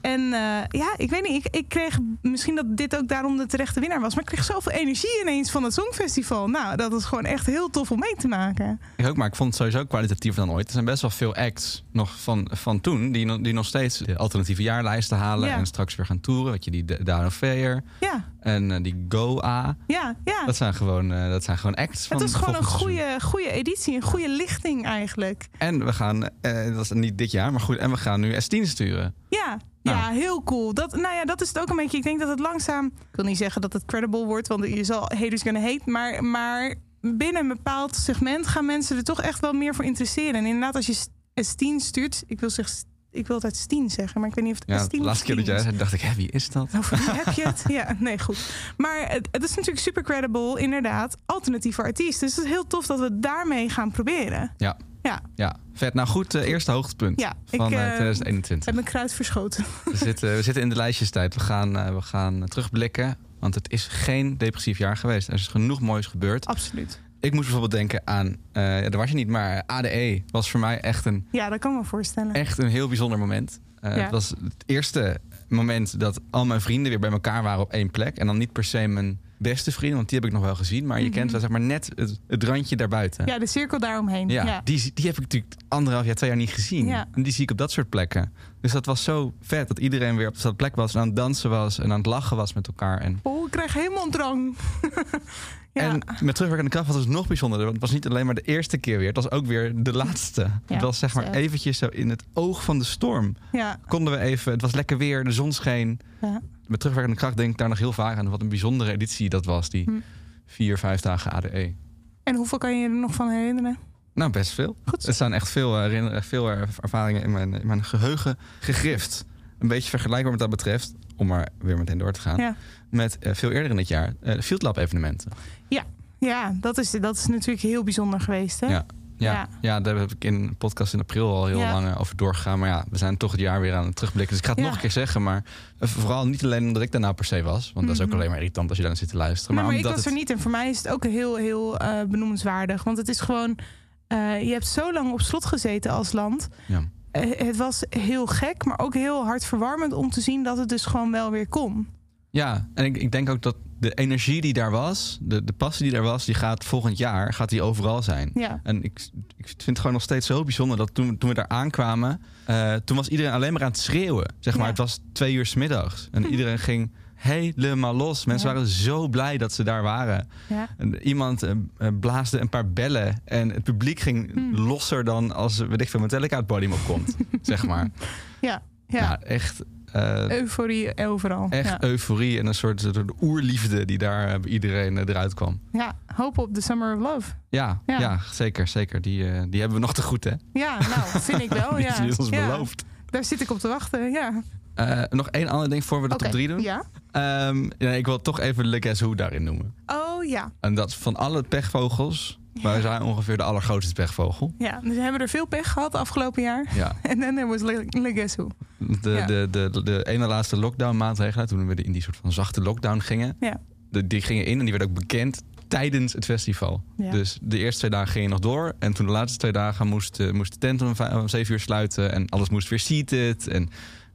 En eh, ja, ik weet niet, ik, ik kreeg misschien dat dit ook daarom de terechte winnaar was, maar ik kreeg zoveel energie ineens van het Songfestival. Nou, dat is gewoon echt heel tof om mee te maken. ik ook, maar ik vond het sowieso kwalitatiever dan ooit. Er zijn best wel veel acts nog van, van toen die, nog- die nog steeds de alternatieve jaarlijsten halen Ja. en straks weer gaan toeren. Weet je, die D- Down of Fair Ja, en eh, die Goa. ja, ja. Dat zijn gewoon, eh, dat zijn gewoon acts van Het was gewoon een goede, goede editie, een goede lichting eigenlijk. En we gaan, eh, dat is niet dit jaar, maar goed, en we gaan nu S10 sturen. Ja, Nou. ja, heel cool. Dat, nou ja, dat is het ook een beetje. Ik denk dat het langzaam. Ik wil niet zeggen dat het credible wordt, want je zal haters gonna hate. Maar, maar binnen een bepaald segment gaan mensen er toch echt wel meer voor interesseren. En inderdaad, als je S10 stuurt, ik wil, zeg, ik wil het uit Stien zeggen, maar ik weet niet of het Ja, S10 de laatste keer dat jij zei, dacht ik, hè, wie is dat? Over wie heb je het? Ja, nee, goed. Maar het, het is natuurlijk super credible, inderdaad. Alternatieve artiest. Dus het is heel tof dat we daarmee gaan proberen. Ja, Ja, ja. Vet. Nou goed, eh, eerste hoogtepunt Ja, ik, van eh, 2021. heb mijn kruid verschoten. We zitten, we zitten in de lijstjestijd. We gaan, eh, we gaan terugblikken. Want het is geen depressief jaar geweest. Er is genoeg moois gebeurd. Absoluut. Ik moest bijvoorbeeld denken aan... eh ja, daar was je niet, maar ADE was voor mij echt een, Ja, dat kan ik me voorstellen. echt een heel bijzonder moment. Ja. Het was het eerste moment dat al mijn vrienden weer bij elkaar waren op één plek. En dan niet per se mijn beste vrienden, want die heb ik nog wel gezien. Maar je kent wel zeg maar net het, het randje daarbuiten. Mhm. Ja, de cirkel daaromheen. Ja, Ja. Die, die heb ik natuurlijk anderhalf jaar, twee jaar niet gezien. Ja. En die zie ik op dat soort plekken. Dus dat was zo vet dat iedereen weer op dezelfde plek was... en aan het dansen was en aan het lachen was met elkaar. En, Oh, ik krijg helemaal drang. ja. en met terugwerkende kracht was het nog bijzonder. Want het was niet alleen maar de eerste keer weer. Het was ook weer de laatste. het was zeg maar eventjes zo in het oog van de storm. ja, Konden we even... Het was lekker weer, de zon scheen. ja. Met terugwerkende kracht denk ik daar nog heel vaak aan... wat een bijzondere editie dat was, die Hm. vier, vijf dagen ADE. En hoeveel kan je er nog van herinneren? Nou, best veel. Goed. Er staan echt veel, herinner- veel er- ervaringen in mijn, in mijn geheugen gegrift. Een beetje vergelijkbaar wat dat betreft, om maar weer meteen door te gaan, Ja. Met eh, veel eerder in het jaar eh, Field Lab evenementen. Ja, dat is, dat is natuurlijk heel bijzonder geweest. Hè? Ja. Ja, Ja. ja. daar heb ik in een podcast in april al heel Ja. lang eh, over doorgegaan. Maar ja, we zijn toch het jaar weer aan het terugblikken. Dus ik ga het Ja. nog een keer zeggen. Maar vooral niet alleen omdat ik daar nou per se was. Want dat is ook Mhm. alleen maar irritant als je daar zit te luisteren. Nee, maar ik omdat was er niet en voor mij is het ook heel, heel eh, benoemenswaardig. Want het is gewoon, je hebt zo lang op slot gezeten als land. Ja. Het was heel gek, maar ook heel hartverwarmend om te zien dat het dus gewoon wel weer kon. Ja, en ik, ik denk ook dat de energie die daar was, de, de passie die daar was, die gaat volgend jaar gaat die overal zijn. Ja, En ik, ik vind het gewoon nog steeds zo bijzonder dat toen, toen we daar aankwamen, eh, toen was iedereen alleen maar aan het schreeuwen. Zeg maar, Ja. het was twee uur 's middags. En iedereen ging helemaal los. Mensen Ja. waren zo blij dat ze daar waren. ja. En iemand eh, blaasde een paar bellen en het publiek ging Hmm. losser dan als, weet ik veel, Metallica het podium opkomt. zeg maar. ja, ja. Ja, echt, Euforie overal. echt ja. euforie en een soort, soort oerliefde die daar eh, bij iedereen eh, eruit kwam. ja, hoop op de Summer of Love. Ja, ja. Ja. zeker, zeker. Die, eh, die hebben we nog te goed, hè? Ja, nou, vind ik wel. Die Ja. is ons beloofd. Daar zit ik op te wachten, ja. Eh, nog één ander ding voor we de Oké, top drie doen. Ja. Ja, ik wil toch even Le Guess Who daarin noemen. Oh ja. En dat van alle pechvogels, wij zijn ongeveer de allergrootste pechvogel. Ja, dus we hebben er veel pech gehad afgelopen jaar. Ja. En dan was Le, Le Guess Who. De, Ja. de, de, de, ene laatste lockdown maatregelen, toen we in die soort van zachte lockdown gingen, Ja. de, die gingen in en die werden ook bekend tijdens het festival. Ja. Dus de eerste twee dagen gingen nog door. En toen de laatste twee dagen moest, eh, moest de tent om, zeven uur sluiten. En alles moest weer seated. En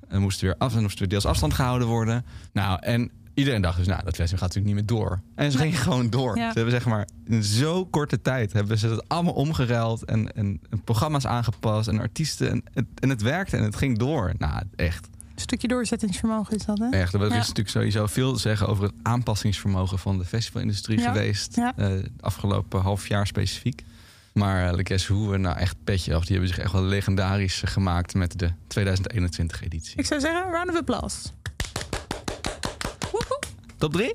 er moest weer, af, er moest weer deels afstand gehouden worden. Nou, en iedereen dacht dus, nou, dat festival gaat natuurlijk niet meer door. En ze gingen gewoon door. Ja. Ze hebben zeg maar in zo korte tijd hebben ze het allemaal omgeruild. En, en, en programma's aangepast en artiesten. En, het- en het werkte en het ging door. Nou, echt. Een stukje doorzettingsvermogen is dat, hè? Echt, er is natuurlijk sowieso veel te zeggen over het aanpassingsvermogen van de festivalindustrie Ja. geweest. Ja. eh, het afgelopen half jaar specifiek. Maar uh, Who, nou echt petje af. Die hebben zich echt wel legendarisch gemaakt met de 2021 editie. Ik zou zeggen, round of applause. Top 3?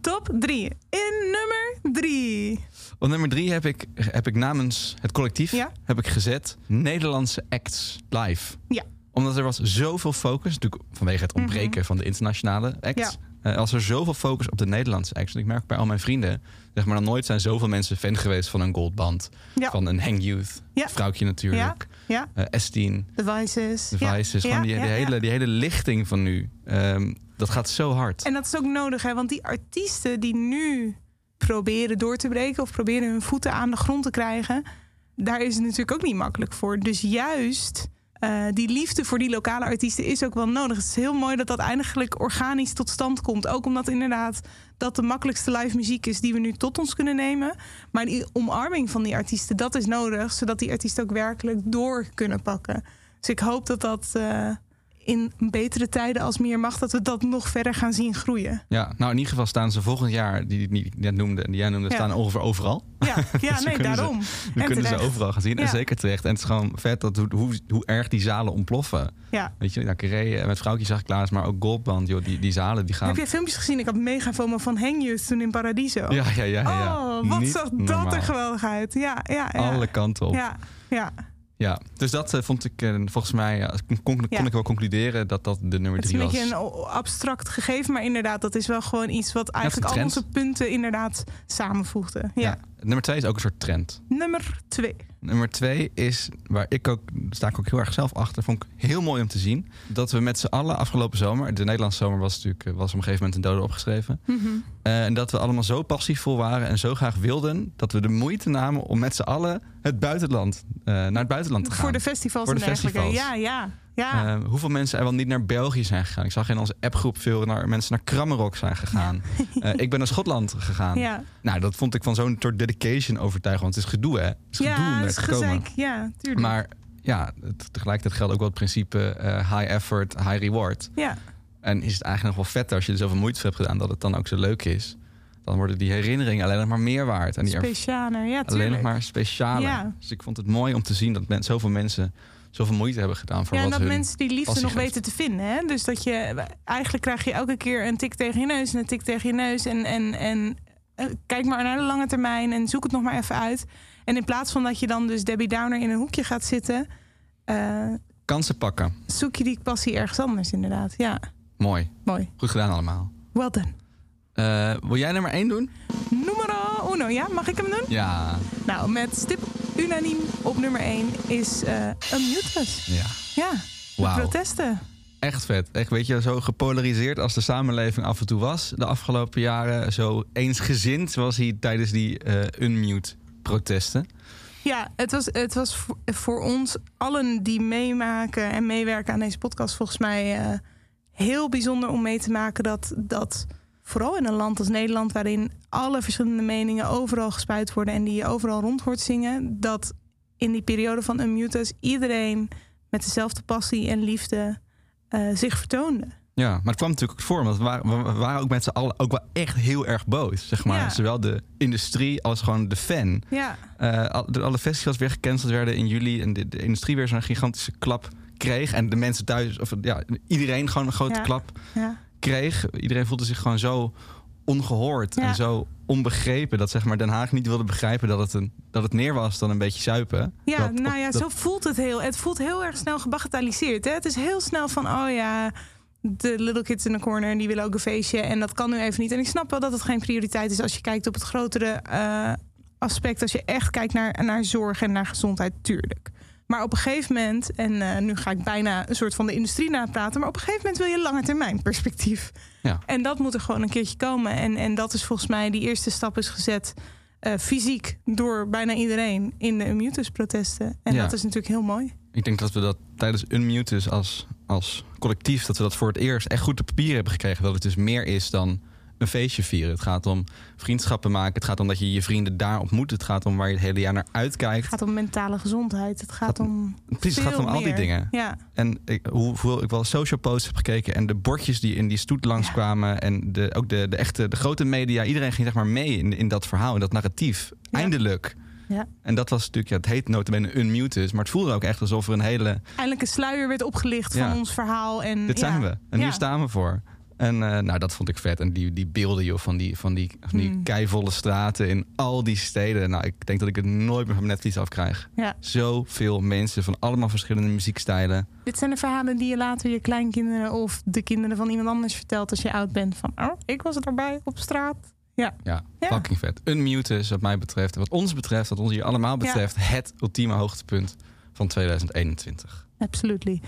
Top 3. In nummer 3. Op nummer 3 heb ik, heb ik namens het collectief Ja. heb ik gezet Nederlandse acts live. Ja. Omdat er was zoveel focus, natuurlijk vanwege het ontbreken van de internationale acts. Mhm. Ja. Eh, als er zoveel focus op de Nederlandse acts. En ik merk bij al mijn vrienden, zeg maar, nog nooit zijn zoveel mensen fan geweest van een Goldband. Ja. Van een Hang Youth. Ja. Vrouwtje natuurlijk. Ja. Eh, S10. The Vices. De Ja. Vices. Ja, Gewoon die, ja, die, ja. hele, die hele lichting van nu. Ehm, dat gaat zo hard. En dat is ook nodig, hè? want die artiesten die nu proberen door te breken of proberen hun voeten aan de grond te krijgen, daar is het natuurlijk ook niet makkelijk voor. Dus juist eh, die liefde voor die lokale artiesten is ook wel nodig. Het is heel mooi dat dat eigenlijk organisch tot stand komt. Ook omdat inderdaad dat de makkelijkste live muziek is die we nu tot ons kunnen nemen. Maar die omarming van die artiesten, dat is nodig, zodat die artiesten ook werkelijk door kunnen pakken. Dus ik hoop dat dat eh, in betere tijden als meer mag, dat we dat nog verder gaan zien groeien. Ja, nou in ieder geval staan ze volgend jaar, die, die, net noemde, die jij noemde, Ja. staan ongeveer overal. Ja, ja Dus nee, we ze- daarom. En kunnen ze overal gaan zien. En zeker terecht. En het is gewoon vet dat, hoe, hoe, hoe erg die zalen ontploffen. Ja. Weet je, nou, Carré eh, met vrouwtjes zag ik laatst, maar ook Goldband. Joh, die, die zalen die gaan... Heb jij filmpjes gezien? Ik had mega FOMO van Youth toen in Paradiso. Ja, ja, ja. ja. Oh, wat Niet zag dat normaal. er geweldig uit. Ja, ja, ja. Alle kanten op. Ja. Ja, ja. Dus dat eh, vond ik, eh, volgens mij, kon, ik wel concluderen dat dat de nummer Het is drie een was. beetje een abstract gegeven, maar inderdaad, dat is wel gewoon iets wat eigenlijk al onze punten inderdaad samenvoegde. Ja. Nummer twee is ook een soort trend. Nummer twee. Nummer twee is, waar ik ook, sta ik ook heel erg zelf achter, vond ik heel mooi om te zien. Dat we met z'n allen afgelopen zomer, de Nederlandse zomer was natuurlijk eh, was op een gegeven moment een dode opgeschreven. Mhm. Eh, en dat we allemaal zo passievol waren en zo graag wilden, dat we de moeite namen om met z'n allen het buitenland, eh, naar het buitenland te gaan. Voor de festivals Voor de en dergelijke. festivals. Ja, ja, ja. Eh, hoeveel mensen er wel niet naar België zijn gegaan? Ik zag in onze appgroep veel naar, mensen naar Krammerok zijn gegaan. Eh, ik ben naar Schotland gegaan. ja. Nou, dat vond ik van zo'n soort dedication overtuigen. Want het is gedoe, hè? Het is gedoe om ja, te komen. gezeik. Ja, tuurlijk. Maar ja, het, tegelijkertijd geldt ook wel het principe eh, high effort, high reward. ja. En is het eigenlijk nog wel vetter als je er zoveel moeite voor hebt gedaan... dat het dan ook zo leuk is. Dan worden die herinneringen alleen nog maar meer waard. En die er- Specialer. Ja, alleen tuurlijk. nog maar specialer. Ja. Dus ik vond het mooi om te zien dat men, zoveel mensen... zoveel moeite hebben gedaan voor Ja, en wat dat hun... mensen die liefde nog geeft. weten te vinden. Hè? Dus dat je eigenlijk krijg je elke keer een tik tegen je neus en een tik tegen je neus. En, en, en eh, kijk maar naar de lange termijn en zoek het nog maar even uit. En in plaats van dat je dan dus Debbie Downer in een hoekje gaat zitten, eh, Kansen pakken. zoek je die passie ergens anders, inderdaad. Ja, Mooi. mooi. Goed gedaan allemaal. Well done. Eh, wil jij nummer één doen? Numero uno, ja? Mag ik hem doen? Ja. Nou, met stip unaniem op nummer 1 is eh een mutus. Ja. Ja, de Wauw. protesten. Echt vet. Echt, weet je, zo gepolariseerd als de samenleving af en toe was de afgelopen jaren. Zo eensgezind was hij tijdens die eh, unmute-protesten. Ja, het was, het was voor, voor ons allen die meemaken en meewerken aan deze podcast volgens mij heel bijzonder om mee te maken dat, dat vooral in een land als Nederland, waarin alle verschillende meningen overal gespuit worden en die je overal rond hoort zingen, dat in die periode van Unmutus iedereen met dezelfde passie en liefde eh, zich vertoonde. Ja, maar het kwam natuurlijk ook voor, want we waren, we waren ook met z'n allen ook wel echt heel erg boos. Zeg maar. Ja. Zowel de industrie als gewoon de fan. Ja, al- de- alle festivals weer gecanceld werden in juli en de, de industrie weer zo'n gigantische klap kreeg. En de mensen thuis, of ja, iedereen gewoon een grote Ja. klap ja. Kreeg. Iedereen voelde zich gewoon zo ongehoord Ja. en zo onbegrepen. Dat zeg maar Den Haag niet wilde begrijpen dat het, een, dat het meer was dan een beetje zuipen. Ja, Dat- nou ja, dat- zo voelt het heel. Het voelt heel erg snel gebagatelliseerd. Hè? Het is heel snel van, oh ja, de little kids in the corner en die willen ook een feestje. En dat kan nu even niet. En ik snap wel dat het geen prioriteit is als je kijkt op het grotere eh, aspect. Als je echt kijkt naar, naar zorg en naar gezondheid, tuurlijk. Maar op een gegeven moment, en eh, nu ga ik bijna een soort van de industrie napraten, maar op een gegeven moment wil je lange termijn perspectief. Ja. En dat moet er gewoon een keertje komen. En, en dat is volgens mij die eerste stap is gezet eh, fysiek door bijna iedereen in de Unmutus-protesten. En Ja. dat is natuurlijk heel mooi. Ik denk dat we dat tijdens Unmutus als, als collectief... dat we dat voor het eerst echt goed op papier hebben gekregen. Dat het dus meer is dan een feestje vieren. Het gaat om vriendschappen maken. Het gaat om dat je je vrienden daar ontmoet. Het gaat om waar je het hele jaar naar uitkijkt. Het gaat om mentale gezondheid. Het gaat om. Precies, het gaat om al die dingen. Ja, En ik, hoeveel ik wel social posts heb gekeken... en de bordjes die in die stoet langskwamen... en de, ook de, de echte, de grote media... iedereen ging zeg maar mee in, in dat verhaal, in dat narratief. Ja. Eindelijk. Ja. En dat was natuurlijk, ja, het heet notabene Unmuted... maar het voelde ook echt alsof er een hele... eindelijk een sluier werd opgelicht Ja. van ons verhaal. En, Dit ja. zijn we. En Ja. hier staan we voor. En eh, nou, dat vond ik vet. En die, die beelden joh, van die, van die, van die Hmm. keivolle straten in al die steden. Nou, ik denk dat ik het nooit meer van mijn netvlies afkrijg. Ja. Zoveel mensen van allemaal verschillende muziekstijlen. Dit zijn de verhalen die je later je kleinkinderen of de kinderen van iemand anders vertelt als je oud bent. Van, oh, ik was erbij op straat. Ja, Ja, Ja. fucking vet. Unmute is wat mij betreft, wat ons betreft, wat ons hier allemaal betreft, het ultieme hoogtepunt van 2021. absolutely.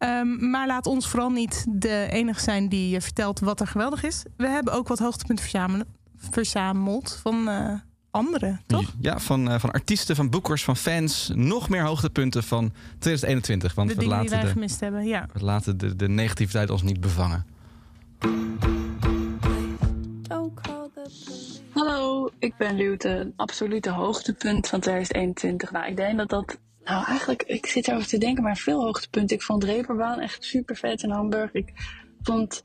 Ehm, maar laat ons vooral niet de enige zijn die je vertelt wat er geweldig is. We hebben ook wat hoogtepunten verzamelen- verzameld van eh, anderen, toch? Ja, van, eh, van artiesten, van boekers, van fans. Nog meer hoogtepunten van 2021. Want de we dingen die laten, wij de, gemist hebben, ja. we laten de, de negativiteit ons niet bevangen. Hallo, ik ben Luwte. Een absolute hoogtepunt van 2021. Nou, ik denk dat dat... Nou, eigenlijk, ik zit erover te denken, maar veel hoogtepunten. Ik vond Reeperbaan echt super vet in Hamburg. Ik vond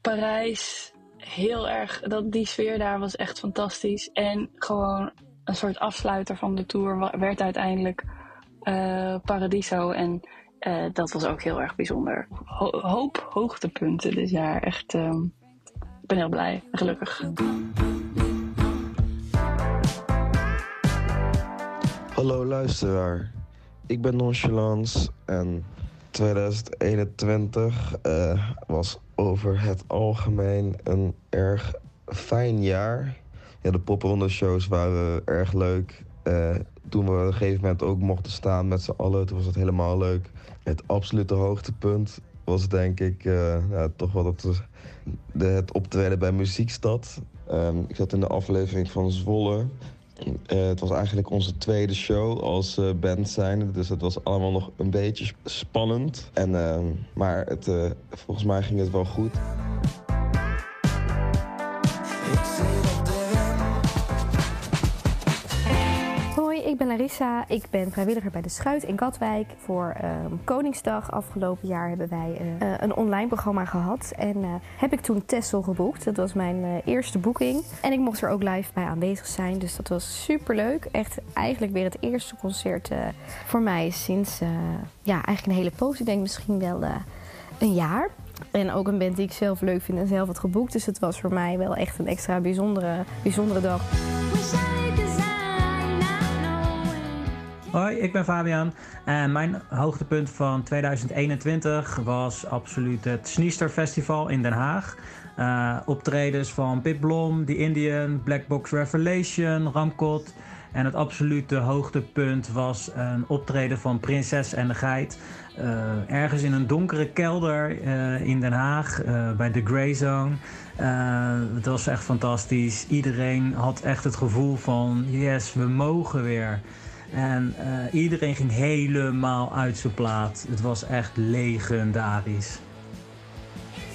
Parijs heel erg... Dat, die sfeer daar was echt fantastisch. En gewoon een soort afsluiter van de tour werd uiteindelijk eh, Paradiso. En eh, dat was ook heel erg bijzonder. Ho- hoop hoogtepunten dit jaar. Echt, ehm, ik ben heel blij en gelukkig. Hallo luisteraar, ik ben Nonchalance en 2021 eh, was over het algemeen een erg fijn jaar. Ja, de popronde shows waren erg leuk. Eh, toen we op een gegeven moment ook mochten staan met z'n allen, toen was het helemaal leuk. Het absolute hoogtepunt was denk ik eh, ja, toch wel dat, het optreden bij Muziekstad. Ehm, ik zat in de aflevering van Zwolle. Eh, het was eigenlijk onze tweede show als eh, band zijn. Dus het was allemaal nog een beetje sp- spannend. En, ehm, maar het, eh, volgens mij ging het wel goed. Ben Larissa. Ik ben vrijwilliger bij de Schuit in Katwijk. Voor ehm, Koningsdag afgelopen jaar hebben wij eh, eh, een online programma gehad. En eh, heb ik toen Tessel geboekt. Dat was mijn eerste boeking. En ik mocht er ook live bij aanwezig zijn. Dus dat was super leuk. Echt eigenlijk weer het eerste concert voor mij sinds ja, eigenlijk een hele poos. Ik denk misschien wel een jaar. En ook een band die ik zelf leuk vind en zelf had geboekt. Dus het was voor mij wel echt een extra bijzondere, bijzondere dag. Hoi, ik ben Fabian en mijn hoogtepunt van 2021 was absoluut het Sneester Festival in Den Haag. Eh, optredens van Pip Blom, The Indian, Black Box Revelation, Ramkot. En het absolute hoogtepunt was een optreden van Prinses en de Geit. eh, ergens in een donkere kelder eh, in Den Haag bij de Grey Zone. Het was echt fantastisch. Iedereen had echt het gevoel van yes, we mogen weer. En eh, iedereen ging helemaal uit zijn plaat. Het was echt legendarisch.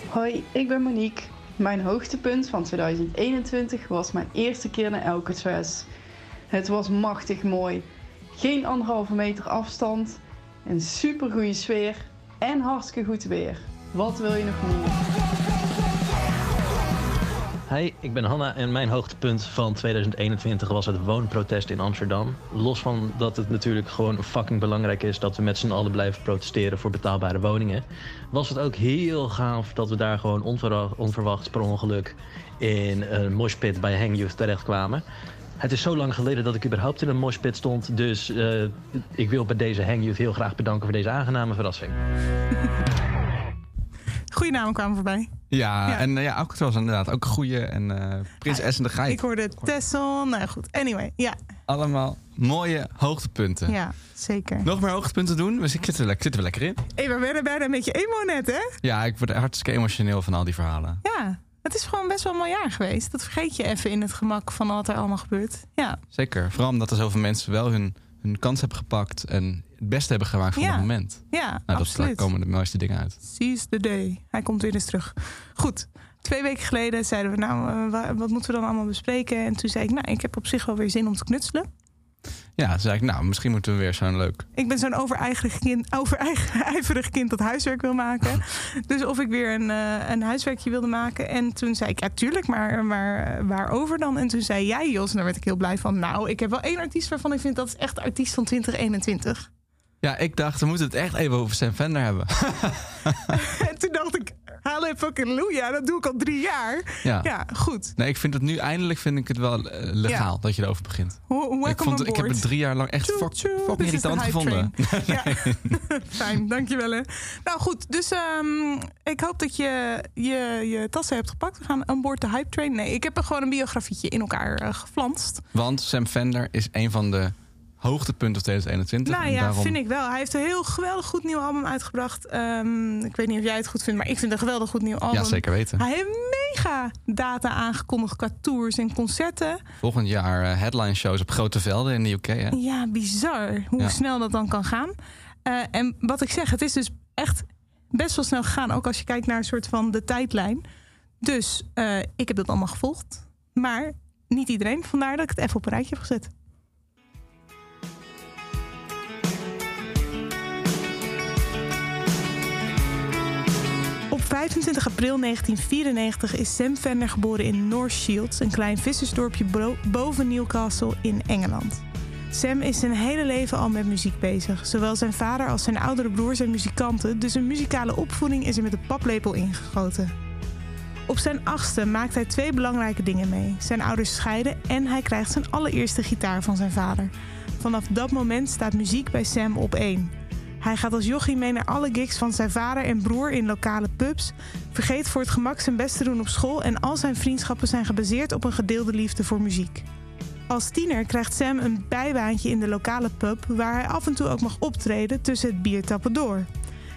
Hoi, ik ben Monique. Mijn hoogtepunt van 2021 was mijn eerste keer naar Alcatraz. Het was machtig mooi. Geen anderhalve meter afstand, een super goede sfeer en hartstikke goed weer. Wat wil je nog meer? Hey, ik ben Hanna en mijn hoogtepunt van 2021 was het woonprotest in Amsterdam. Los van dat het natuurlijk gewoon fucking belangrijk is dat we met z'n allen blijven protesteren voor betaalbare woningen, was het ook heel gaaf dat we daar gewoon onverwacht, per ongeluk in een moshpit bij Hang Youth terechtkwamen. Het is zo lang geleden dat ik überhaupt in een moshpit stond, dus eh, ik wil bij deze Hang Youth heel graag bedanken voor deze aangename verrassing. Goeie namen kwamen voorbij. Ja, Ja. en eh, ja, Alcatraz inderdaad ook een goeie. En eh Prins S en de Geit. Ik hoorde Tessel. Nou goed, anyway. Ja, Allemaal mooie hoogtepunten. ja zeker. Nog meer hoogtepunten doen? We zitten, er zitten we lekker in. Hey, we werden bijna een beetje emo net, hè? Ja, ik word hartstikke emotioneel van al die verhalen. Ja, het is gewoon best wel een mooi jaar geweest. Dat vergeet je even in het gemak van wat er allemaal gebeurt. Ja, Zeker. Vooral omdat er zoveel mensen wel hun, hun kans hebben gepakt en het beste hebben gemaakt van Ja. het moment. ja Nou, dat absoluut. daar komen de mooiste dingen uit. Seize the day. Hij komt weer eens terug. Goed. Twee weken geleden zeiden we, nou, eh, wa- wat moeten we dan allemaal bespreken? En toen zei ik, nou, ik heb op zich wel weer zin om te knutselen. Ja, toen zei ik, nou, misschien moeten we weer zo'n leuk. Ik ben zo'n overijverig kind, overijverig kind dat huiswerk wil maken. dus of ik weer een, eh, een huiswerkje wilde maken. En toen zei ik, ja, tuurlijk, maar, maar eh, waarover dan? En toen zei jij, Jos, en daar werd ik heel blij van. Nou, ik heb wel één artiest waarvan ik vind dat is echt artiest van 2021. Ja, ik dacht, we moeten het echt even over Sam Fender hebben. en toen dacht ik, halleluja, dat doe ik al drie jaar. Ja. ja goed. Nee, ik vind het nu eindelijk vind ik het wel eh, legaal Ja. dat je erover begint. Ik, vond, on ik heb het drie jaar lang echt fuck, fucking irritant gevonden. train. Fijn, dankjewel. Hè. Nou goed, dus ehm, ik hoop dat je, je je tassen hebt gepakt. We gaan on board de hype train. Nee, ik heb er gewoon een biografietje in elkaar eh, geflanst. Want Sam Fender is een van de hoogtepunten van 2021. Nou ja, daarom... vind ik wel. Hij heeft een heel geweldig goed nieuw album uitgebracht. Ehm, ik weet niet of jij het goed vindt, maar ik vind het een geweldig goed nieuw album. Ja, zeker weten. Hij heeft mega data aangekondigd qua tours en concerten. Volgend jaar eh, headline shows op grote velden in de UK. Hè? Ja, bizar hoe Ja. snel dat dan kan gaan. Eh, en wat ik zeg, het is dus echt best wel snel gegaan. Ook als je kijkt naar een soort van de tijdlijn. Dus eh, ik heb dat allemaal gevolgd. Maar niet iedereen. Vandaar dat ik het even op een rijtje heb gezet. 25 april 1994 is Sam Fender geboren in North Shields, een klein vissersdorpje boven Newcastle in Engeland. Sam is zijn hele leven al met muziek bezig. Zowel zijn vader als zijn oudere broer zijn muzikanten, dus een muzikale opvoeding is er met de paplepel ingegoten. Op zijn achtste maakt hij twee belangrijke dingen mee. Zijn ouders scheiden en hij krijgt zijn allereerste gitaar van zijn vader. Vanaf dat moment staat muziek bij Sam op één. Hij gaat als jochie mee naar alle gigs van zijn vader en broer in lokale pubs, vergeet voor het gemak zijn best te doen op school en al zijn vriendschappen zijn gebaseerd op een gedeelde liefde voor muziek. Als tiener krijgt Sam een bijbaantje in de lokale pub waar hij af en toe ook mag optreden tussen het biertappen door.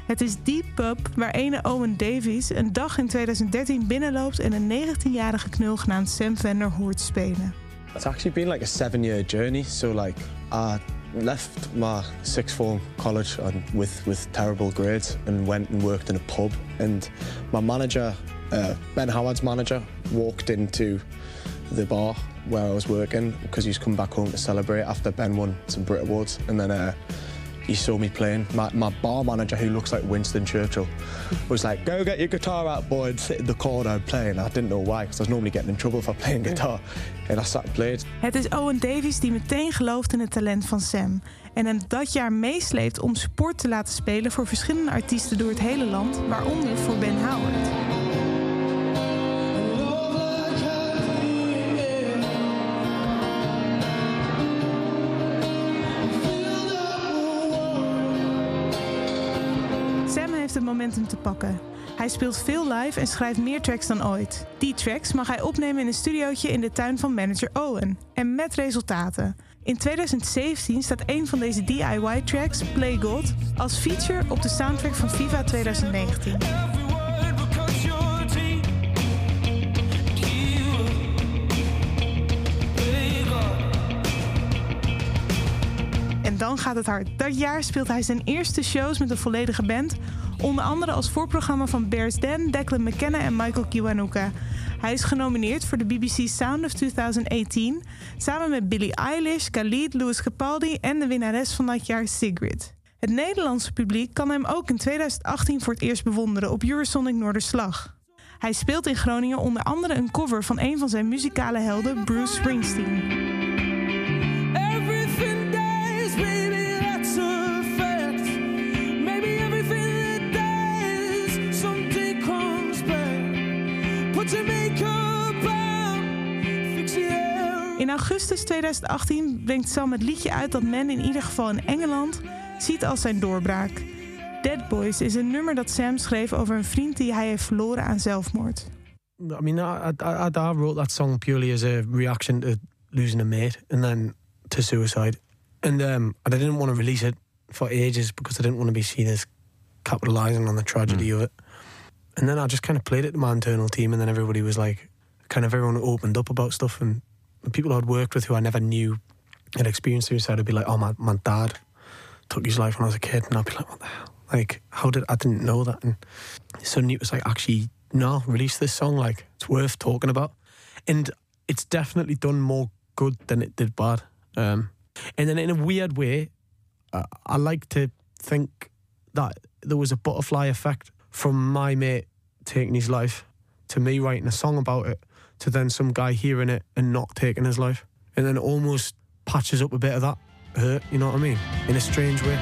Het is die pub waar ene Owen Davies een dag in 2013 binnenloopt en een 19-jarige knul genaamd Sam Fender hoort spelen. It's actually been like a seven year journey. So like I left my sixth form college and with, with terrible grades and went and worked in a pub. And my manager, uh, Ben Howard's manager, walked into the bar where I was working because he's come back home to celebrate after Ben won some Brit Awards. And then uh, he saw me playing. My, my bar manager, who looks like Winston Churchill, was like, "Go get your guitar out, boy, and sit in the corner and play." And I didn't know why, because I was normally getting in trouble for playing guitar. And I sat and played. Het is Owen Davies die meteen gelooft in het talent van Sam. En hem dat jaar meesleept om support te laten spelen voor verschillende artiesten door het hele land, waaronder voor Ben Howard. Momentum te pakken. Hij speelt veel live en schrijft meer tracks dan ooit. Die tracks mag hij opnemen in een studiootje in de tuin van manager Owen. En met resultaten. In 2017 staat een van deze DIY-tracks, Play God, als feature op de soundtrack van FIFA 2019. Dan gaat het hard. Dat jaar speelt hij zijn eerste shows met een volledige band. Onder andere als voorprogramma van Bears Den, Declan McKenna en Michael Kiwanuka. Hij is genomineerd voor de BBC Sound of 2018... samen met Billie Eilish, Khalid, Louis Capaldi... en de winnares van dat jaar Sigrid. Het Nederlandse publiek kan hem ook in 2018 voor het eerst bewonderen... op Eurosonic Noorderslag. Hij speelt in Groningen onder andere een cover van een van zijn muzikale helden, Bruce Springsteen. In augustus 2018 brengt Sam het liedje uit dat men in ieder geval in Engeland ziet als zijn doorbraak. Dead Boys is een nummer dat Sam schreef over een vriend die hij heeft verloren aan zelfmoord. I mean, I, I, I, wrote that song purely as a reaction to losing a mate and then to suicide. And um, and I didn't want to release it for ages because I didn't want to be seen as capitalizing on the tragedy of it. And then I just kind of played it to my internal team, and then everybody was like, kind of everyone opened up about stuff. And people I'd worked with who I never knew had experienced suicide would be like, oh, my, my dad took his life when I was a kid. And I'd be like, what the hell? Like, how did I didn't know that? And suddenly it was like, actually, no, release this song. Like, it's worth talking about. And it's definitely done more good than it did bad. Um, and then in a weird way, uh, I like to think that there was a butterfly effect from my mate taking his life to me writing a song about it to then some guy hearing it and not taking his life. And then it almost patches up a bit of that hurt, you know what I mean? In a strange way.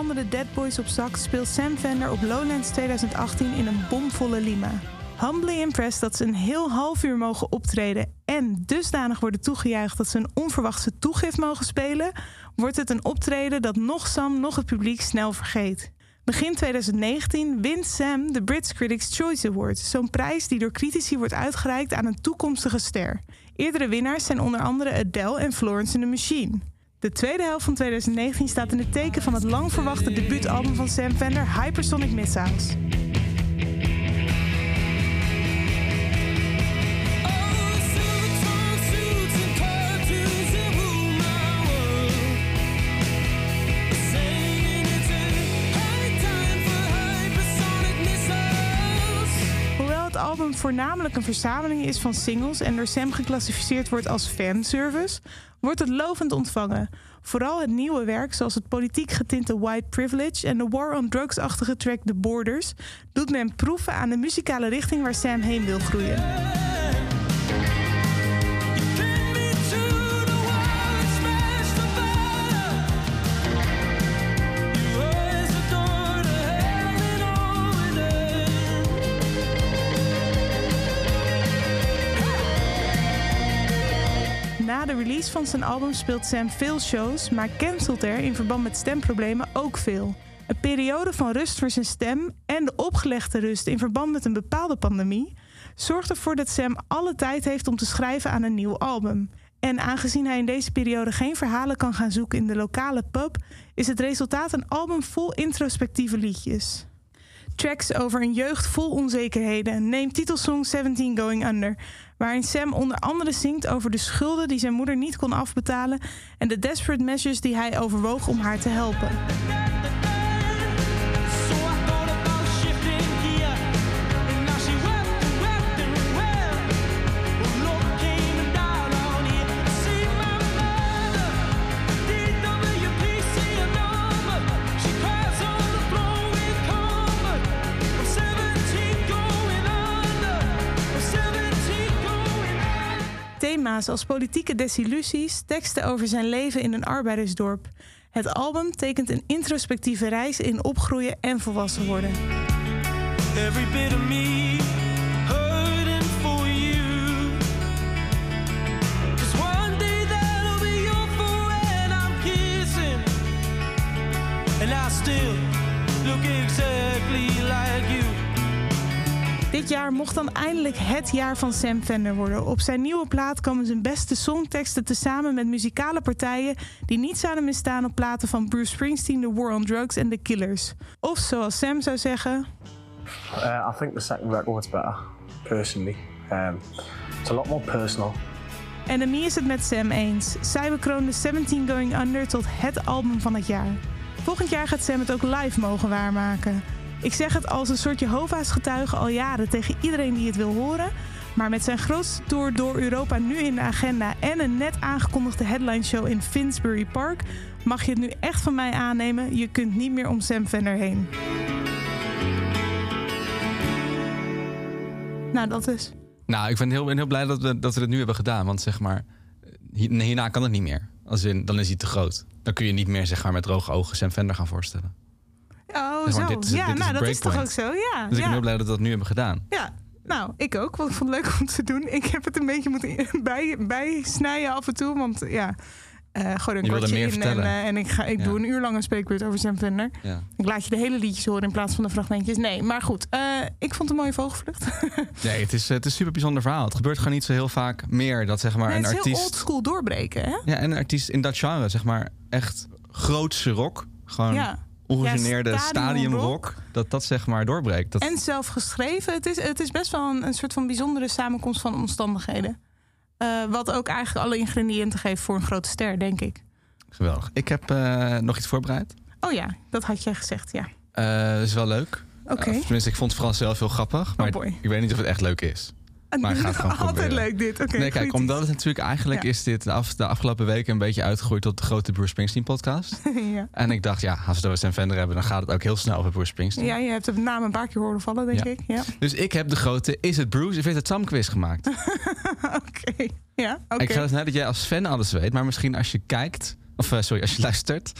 Andere Dead Boys op zak speelt Sam Fender op Lowlands 2018 in een bomvolle Lima. Humbly impressed dat ze een heel half uur mogen optreden en dusdanig worden toegejuicht dat ze een onverwachte toegift mogen spelen, wordt het een optreden dat nog Sam nog het publiek snel vergeet. Begin 2019 wint Sam de Brits Critics' Choice Award, zo'n prijs die door critici wordt uitgereikt aan een toekomstige ster. Eerdere winnaars zijn onder andere Adele en Florence and the Machine. De tweede helft van 2019 staat in het teken van het lang verwachte debuutalbum van Sam Fender, Hypersonic Missiles. Voornamelijk een verzameling is van singles en door Sam geclassificeerd wordt als fanservice, wordt het lovend ontvangen. Vooral het nieuwe werk, zoals het politiek getinte White Privilege en de War on Drugs-achtige track The Borders, doet men proeven aan de muzikale richting waar Sam heen wil groeien. De release van zijn album speelt Sam veel shows, maar cancelt er in verband met stemproblemen ook veel. Een periode van rust voor zijn stem en de opgelegde rust in verband met een bepaalde pandemie zorgt ervoor dat Sam alle tijd heeft om te schrijven aan een nieuw album. En aangezien hij in deze periode geen verhalen kan gaan zoeken in de lokale pub, is het resultaat een album vol introspectieve liedjes. Tracks over een jeugd vol onzekerheden. Neem titelsong 17 Going Under, waarin Sam onder andere zingt over de schulden die zijn moeder niet kon afbetalen en de desperate measures die hij overwoog om haar te helpen. Als politieke desillusies, teksten over zijn leven in een arbeidersdorp. Het album tekent een introspectieve reis in opgroeien en volwassen worden. Dit jaar mocht dan eindelijk het jaar van Sam Fender worden. Op zijn nieuwe plaat komen zijn beste songteksten tezamen met muzikale partijen die niet zouden misstaan op platen van Bruce Springsteen, The War on Drugs en The Killers. Of zoals Sam zou zeggen. Uh, I think the second record's better, personally. Um, it's a lot more personal. Enemy is het met Sam eens. Zij bekroonde 17 Going Under tot het album van het jaar. Volgend jaar gaat Sam het ook live mogen waarmaken. Ik zeg het als een soort Jehovah's getuige al jaren tegen iedereen die het wil horen. Maar met zijn grootste tour door Europa nu in de agenda en een net aangekondigde headline show in Finsbury Park, mag je het nu echt van mij aannemen. Je kunt niet meer om Sam Fender heen. Nou, dat is. Nou, ik ben heel, heel blij dat we, dat we het nu hebben gedaan. Want zeg maar, hier- hierna kan het niet meer. Als in, dan is hij te groot. Dan kun je niet meer zeg maar, met droge ogen Sam Fender gaan voorstellen. Oh, Zeg maar, zo. dit ja, dit nou, dat is toch ook zo? Ja. Dus ik ben heel blij dat we dat nu hebben gedaan. Ja, nou, ik ook. Want ik vond het leuk om te doen. Ik heb het een beetje moeten bij, bijsnijden af en toe. Want ja, eh gooi er een Je wilde kwartje meer in. En, vertellen. eh, en ik, ga, ik Ja. doe een uur lang een spreekbeurt over Sam Vender. Ja. Ik laat je de hele liedjes horen in plaats van de fragmentjes. Nee, maar goed. eh, ik vond het een mooie vogelvlucht. Nee, het is, het is een super bijzonder verhaal. Het gebeurt gewoon niet zo heel vaak meer dat zeg maar Nee, een het is heel artiest. oldschool doorbreken, hè? Ja, en een artiest in dat genre, zeg maar, echt grootse rock. Gewoon Ja. Ongegeneerde Ja, stadiumrock. Dat dat zeg maar doorbreekt. Dat, En zelf geschreven. Het is, het is best wel een, een soort van bijzondere samenkomst van omstandigheden. Eh, wat ook eigenlijk alle ingrediënten geeft voor een grote ster, denk ik. Geweldig. Ik heb eh, nog iets voorbereid. Oh ja, dat had jij gezegd, ja. Dat is wel leuk. Oké. Tenminste, ik vond het vooral zelf heel grappig. Maar Oh boy. ik weet niet of het echt leuk is. Maar ik ga het gewoon Altijd proberen. leuk dit. Nee, kijk, omdat het natuurlijk eigenlijk Ja. is dit de, af, de afgelopen weken een beetje uitgegroeid tot de grote Bruce Springsteen podcast. ja. en ik dacht, ja, als we over Sam Fender hebben, dan gaat het ook heel snel over Bruce Springsteen. ja, je hebt de naam een paar keer horen vallen, denk Ja. ik. Ja. Dus ik heb de grote Is het Bruce? Of is het Sam quiz gemaakt. Oké. Ja. Ik ga ervan uit dat jij als fan alles weet, maar misschien als je kijkt, of eh, sorry, als je luistert,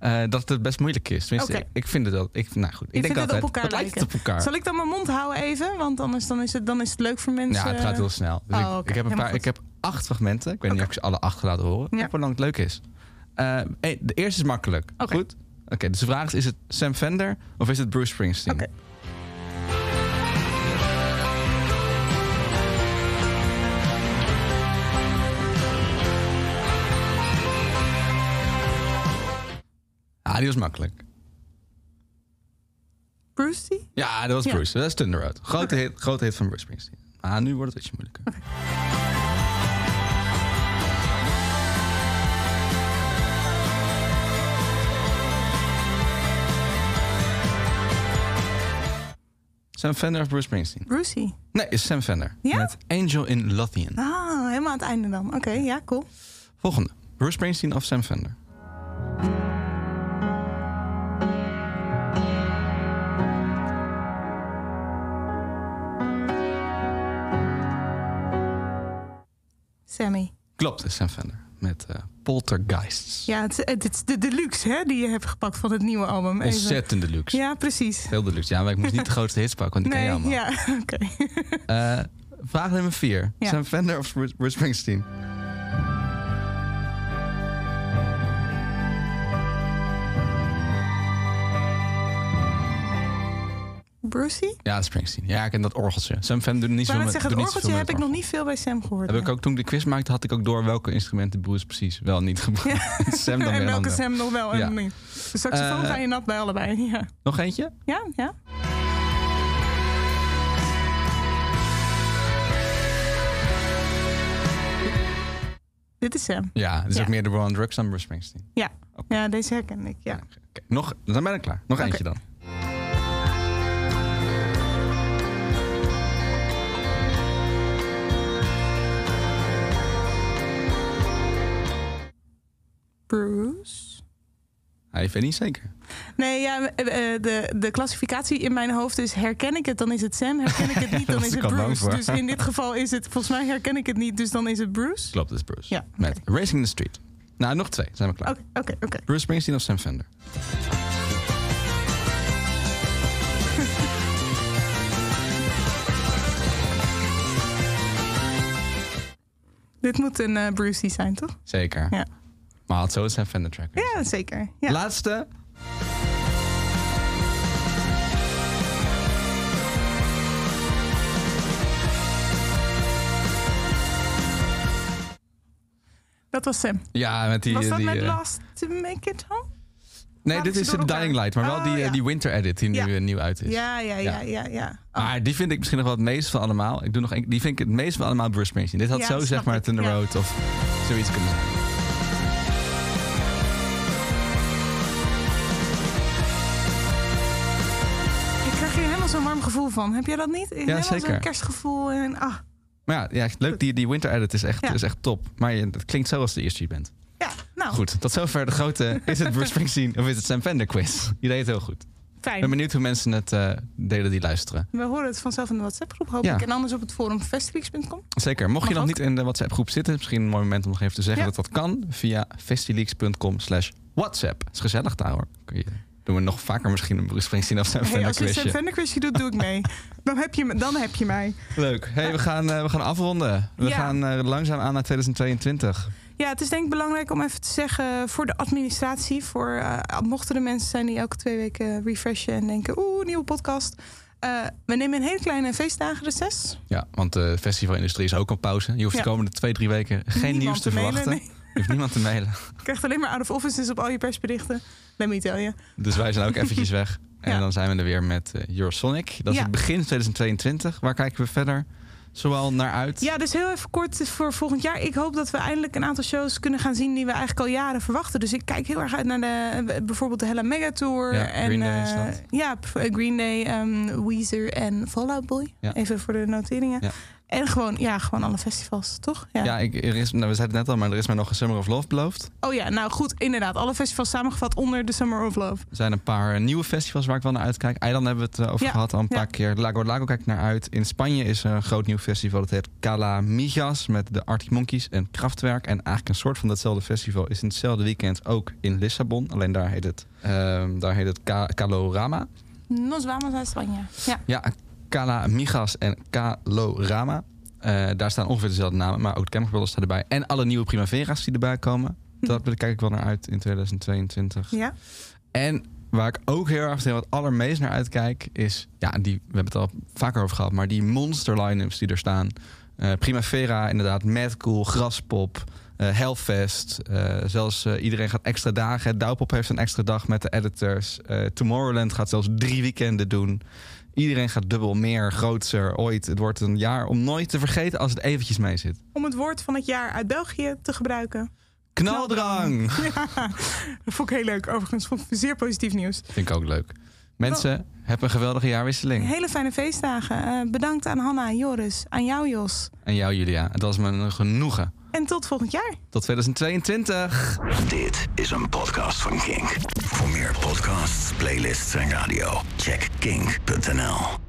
eh, dat het best moeilijk is. Tenminste, ik, ik vind het wel. Ik, nou goed, ik, denk altijd, op lijkt het op elkaar? Zal ik dan mijn mond houden even? Want anders dan is het, dan is het leuk voor mensen. Ja, het gaat heel snel. Dus Oh, ik, ik, heb een paar, ik heb acht fragmenten. Ik weet niet of ik ze alle acht ga laten horen. Ja. Hoe lang het leuk is. Eh, de eerste is makkelijk. Goed? Oké, dus de vraag is: is het Sam Fender of is het Bruce Springsteen? Die was makkelijk. Bruce die? Ja, dat was Ja. Bruce. Dat is Thunder Road. Grote, hit, grote hit van Bruce Springsteen. Ah, nu wordt het iets moeilijker. Sam Fender of Bruce Springsteen? Brucey. Nee, is Sam Fender. Ja? Met Angel in Lothian. Ah, helemaal aan het einde dan. Oké, ja, cool. Volgende. Bruce Springsteen of Sam Fender? Sammy. Klopt, is Sam Fender. Met eh, Poltergeists. Ja, het, het is de deluxe hè, die je hebt gepakt van het nieuwe album. Even. Ontzettend deluxe. Ja, precies. Heel deluxe. Ja, maar ik moest niet de grootste hits pakken, want die nee, ken je allemaal. ja, oké. Eh, vraag nummer vier. Ja. Sam Fender of Bruce Bruce Springsteen? Brucey? Ja, Springsteen. Ja, ik ken dat orgeltje. Sam Fender doet niet zo met zeggen, het orgeltje heb ik nog niet veel bij Sam gehoord. Heb ik ook toen ik de quiz maakte, had ik ook door welke instrumenten Bruce precies wel niet gebruikt. Sam dan en welke. Sam nog wel en niet. De saxofoon Eh, ga je nat bij allebei. Ja, Nog eentje? ja. ja. Dit is Sam. Ja, het is Ja. ook meer de War on Drugs dan Bruce Springsteen. Ja, ja deze herken ik. Ja. Oké, nog, dan ben ik klaar. Nog eentje dan. Bruce. Hij weet niet zeker. Nee, ja, eh, eh, de, de klassificatie in mijn hoofd is herken ik het, dan is het Sam. Herken ik het niet, dan is het Bruce. Dus in dit geval is het, volgens mij herken ik het niet, dus dan is het Bruce. Klopt, het is Bruce. Ja, Met Racing the Street. Nou, nog twee. Zijn we klaar. Oké, oké, oké. Bruce Springsteen of Sam Fender? Dit moet een eh Brucey zijn, toch? Zeker. Ja. Maar had zo Sam Fender track. Ja, zeker. Ja. Laatste. Dat was Sam. Ja, met die... was dat die, met eh, Last to Make It Home? Nee, dit is de? Dying Light. Maar wel Oh, die, eh, ja. die winter edit die nu Ja. eh, nieuw uit is. Ja, ja, ja, ja, ja. Maar die vind ik misschien nog wel het meest van allemaal. Ik doe nog een, die vind ik het meest van allemaal Bruce Springsteen. Dit had zo zeg maar Thunder ja. Road of zoiets kunnen zijn. Gevoel van. Heb jij dat niet? helemaal zeker. zo'n kerstgevoel. En, ah, Maar ja, ja leuk. Die, die winter edit is echt, Ja. is echt top. Maar je, het klinkt zo als de eerste je bent. ja, nou, Goed, tot zover de grote... Is het Bruce Springsteen of is het Sam Fender quiz? Je deed het heel goed. Ik ben fijn. benieuwd hoe mensen het eh, delen die luisteren. We horen het vanzelf in de WhatsApp-groep, hoop Ja. ik. En anders op het forum festileaks.com. Zeker. Mocht je nog niet in de WhatsApp-groep zitten... misschien een mooi moment om nog even te zeggen Ja. dat dat kan... via festileaks.com slash WhatsApp. is gezellig daar hoor. Kun je Doen we nog vaker misschien een Bruce Springsteen of zijn Hey, als je een Fender-quizje doet, doe ik mee. Dan heb je, dan heb je mij. Leuk. Hey, we, gaan, eh, we gaan afronden. We Ja. gaan eh, langzaam aan naar 2022. Ja, het is denk ik belangrijk om even te zeggen voor de administratie. Voor, eh, mochten er mensen zijn die elke twee weken refreshen en denken... oeh, nieuwe podcast. Eh, we nemen een hele kleine feestdagen reces. Ja, want de festivalindustrie is ook op pauze. Je hoeft Ja. de komende twee, drie weken geen Niemand nieuws te te mailen, verwachten. nee. Je hoeft niemand te mailen. Je krijgt alleen maar out of offices op al je persberichten. Let me tell you. Dus wij zijn ook eventjes weg. En dan zijn we er weer met eh, Eurosonic. Dat is Ja. het begin 2022. Waar kijken we verder zoal naar uit? Ja, dus heel even kort voor volgend jaar. Ik hoop dat we eindelijk een aantal shows kunnen gaan zien die we eigenlijk al jaren verwachten. Dus ik kijk heel erg uit naar de, bijvoorbeeld de Hella Mega Tour. Ja, en, Green Day is eh, ja, eh, Green Day, ehm, Weezer en Fallout Boy. Even voor de noteringen. En gewoon, ja, gewoon alle festivals, toch? Ja. Ja, ik, er is, nou, we zeiden het net al, maar er is mij nog een Summer of Love beloofd. Oh ja, nou goed, inderdaad. Alle festivals samengevat onder de Summer of Love. Er zijn een paar nieuwe festivals waar ik wel naar uitkijk. Eiland hebben we het eh, over Ja, gehad al een ja. paar keer. Lago Lago kijk ik naar uit. In Spanje is er een groot nieuw festival. Dat heet Cala Migas met de Arctic Monkeys en Kraftwerk. En eigenlijk een soort van datzelfde festival is in hetzelfde weekend ook in Lissabon. Alleen daar heet het, ehm, daar heet het Ca- Calorama. Nos vamos a España. Ja. Ja, Cala Migas en Calorama. Eh, daar staan ongeveer dezelfde namen, maar ook de Brothers staan erbij. En alle nieuwe Primavera's die erbij komen. Dat kijk ik wel naar uit in 2022. Ja. En waar ik ook heel erg wat allermeest naar uitkijk, is, ja, die, we hebben het al vaker over gehad, maar die monster line-ups die er staan. Eh, Primavera, inderdaad, Mad Cool, Graspop, eh Hellfest. zelfs iedereen gaat extra dagen. Douwpop heeft een extra dag met de editors. Tomorrowland gaat zelfs drie weekenden doen. Iedereen gaat dubbel meer, grootser, ooit. Het wordt een jaar om nooit te vergeten als het eventjes mee zit. Om het woord van het jaar uit België te gebruiken. Knaldrang! Ja, dat vond ik heel leuk. Overigens vond ik zeer positief nieuws. Vind ik ook leuk. Mensen, heb een geweldige jaarwisseling. Hele fijne feestdagen. Eh, bedankt aan Hanna en Joris. Aan jou, Jos. En jou, Julia. Het was me een genoegen. En tot volgend jaar. Tot 2022. Dit is een podcast van Kink. Voor meer podcasts, playlists en radio, check kink.nl.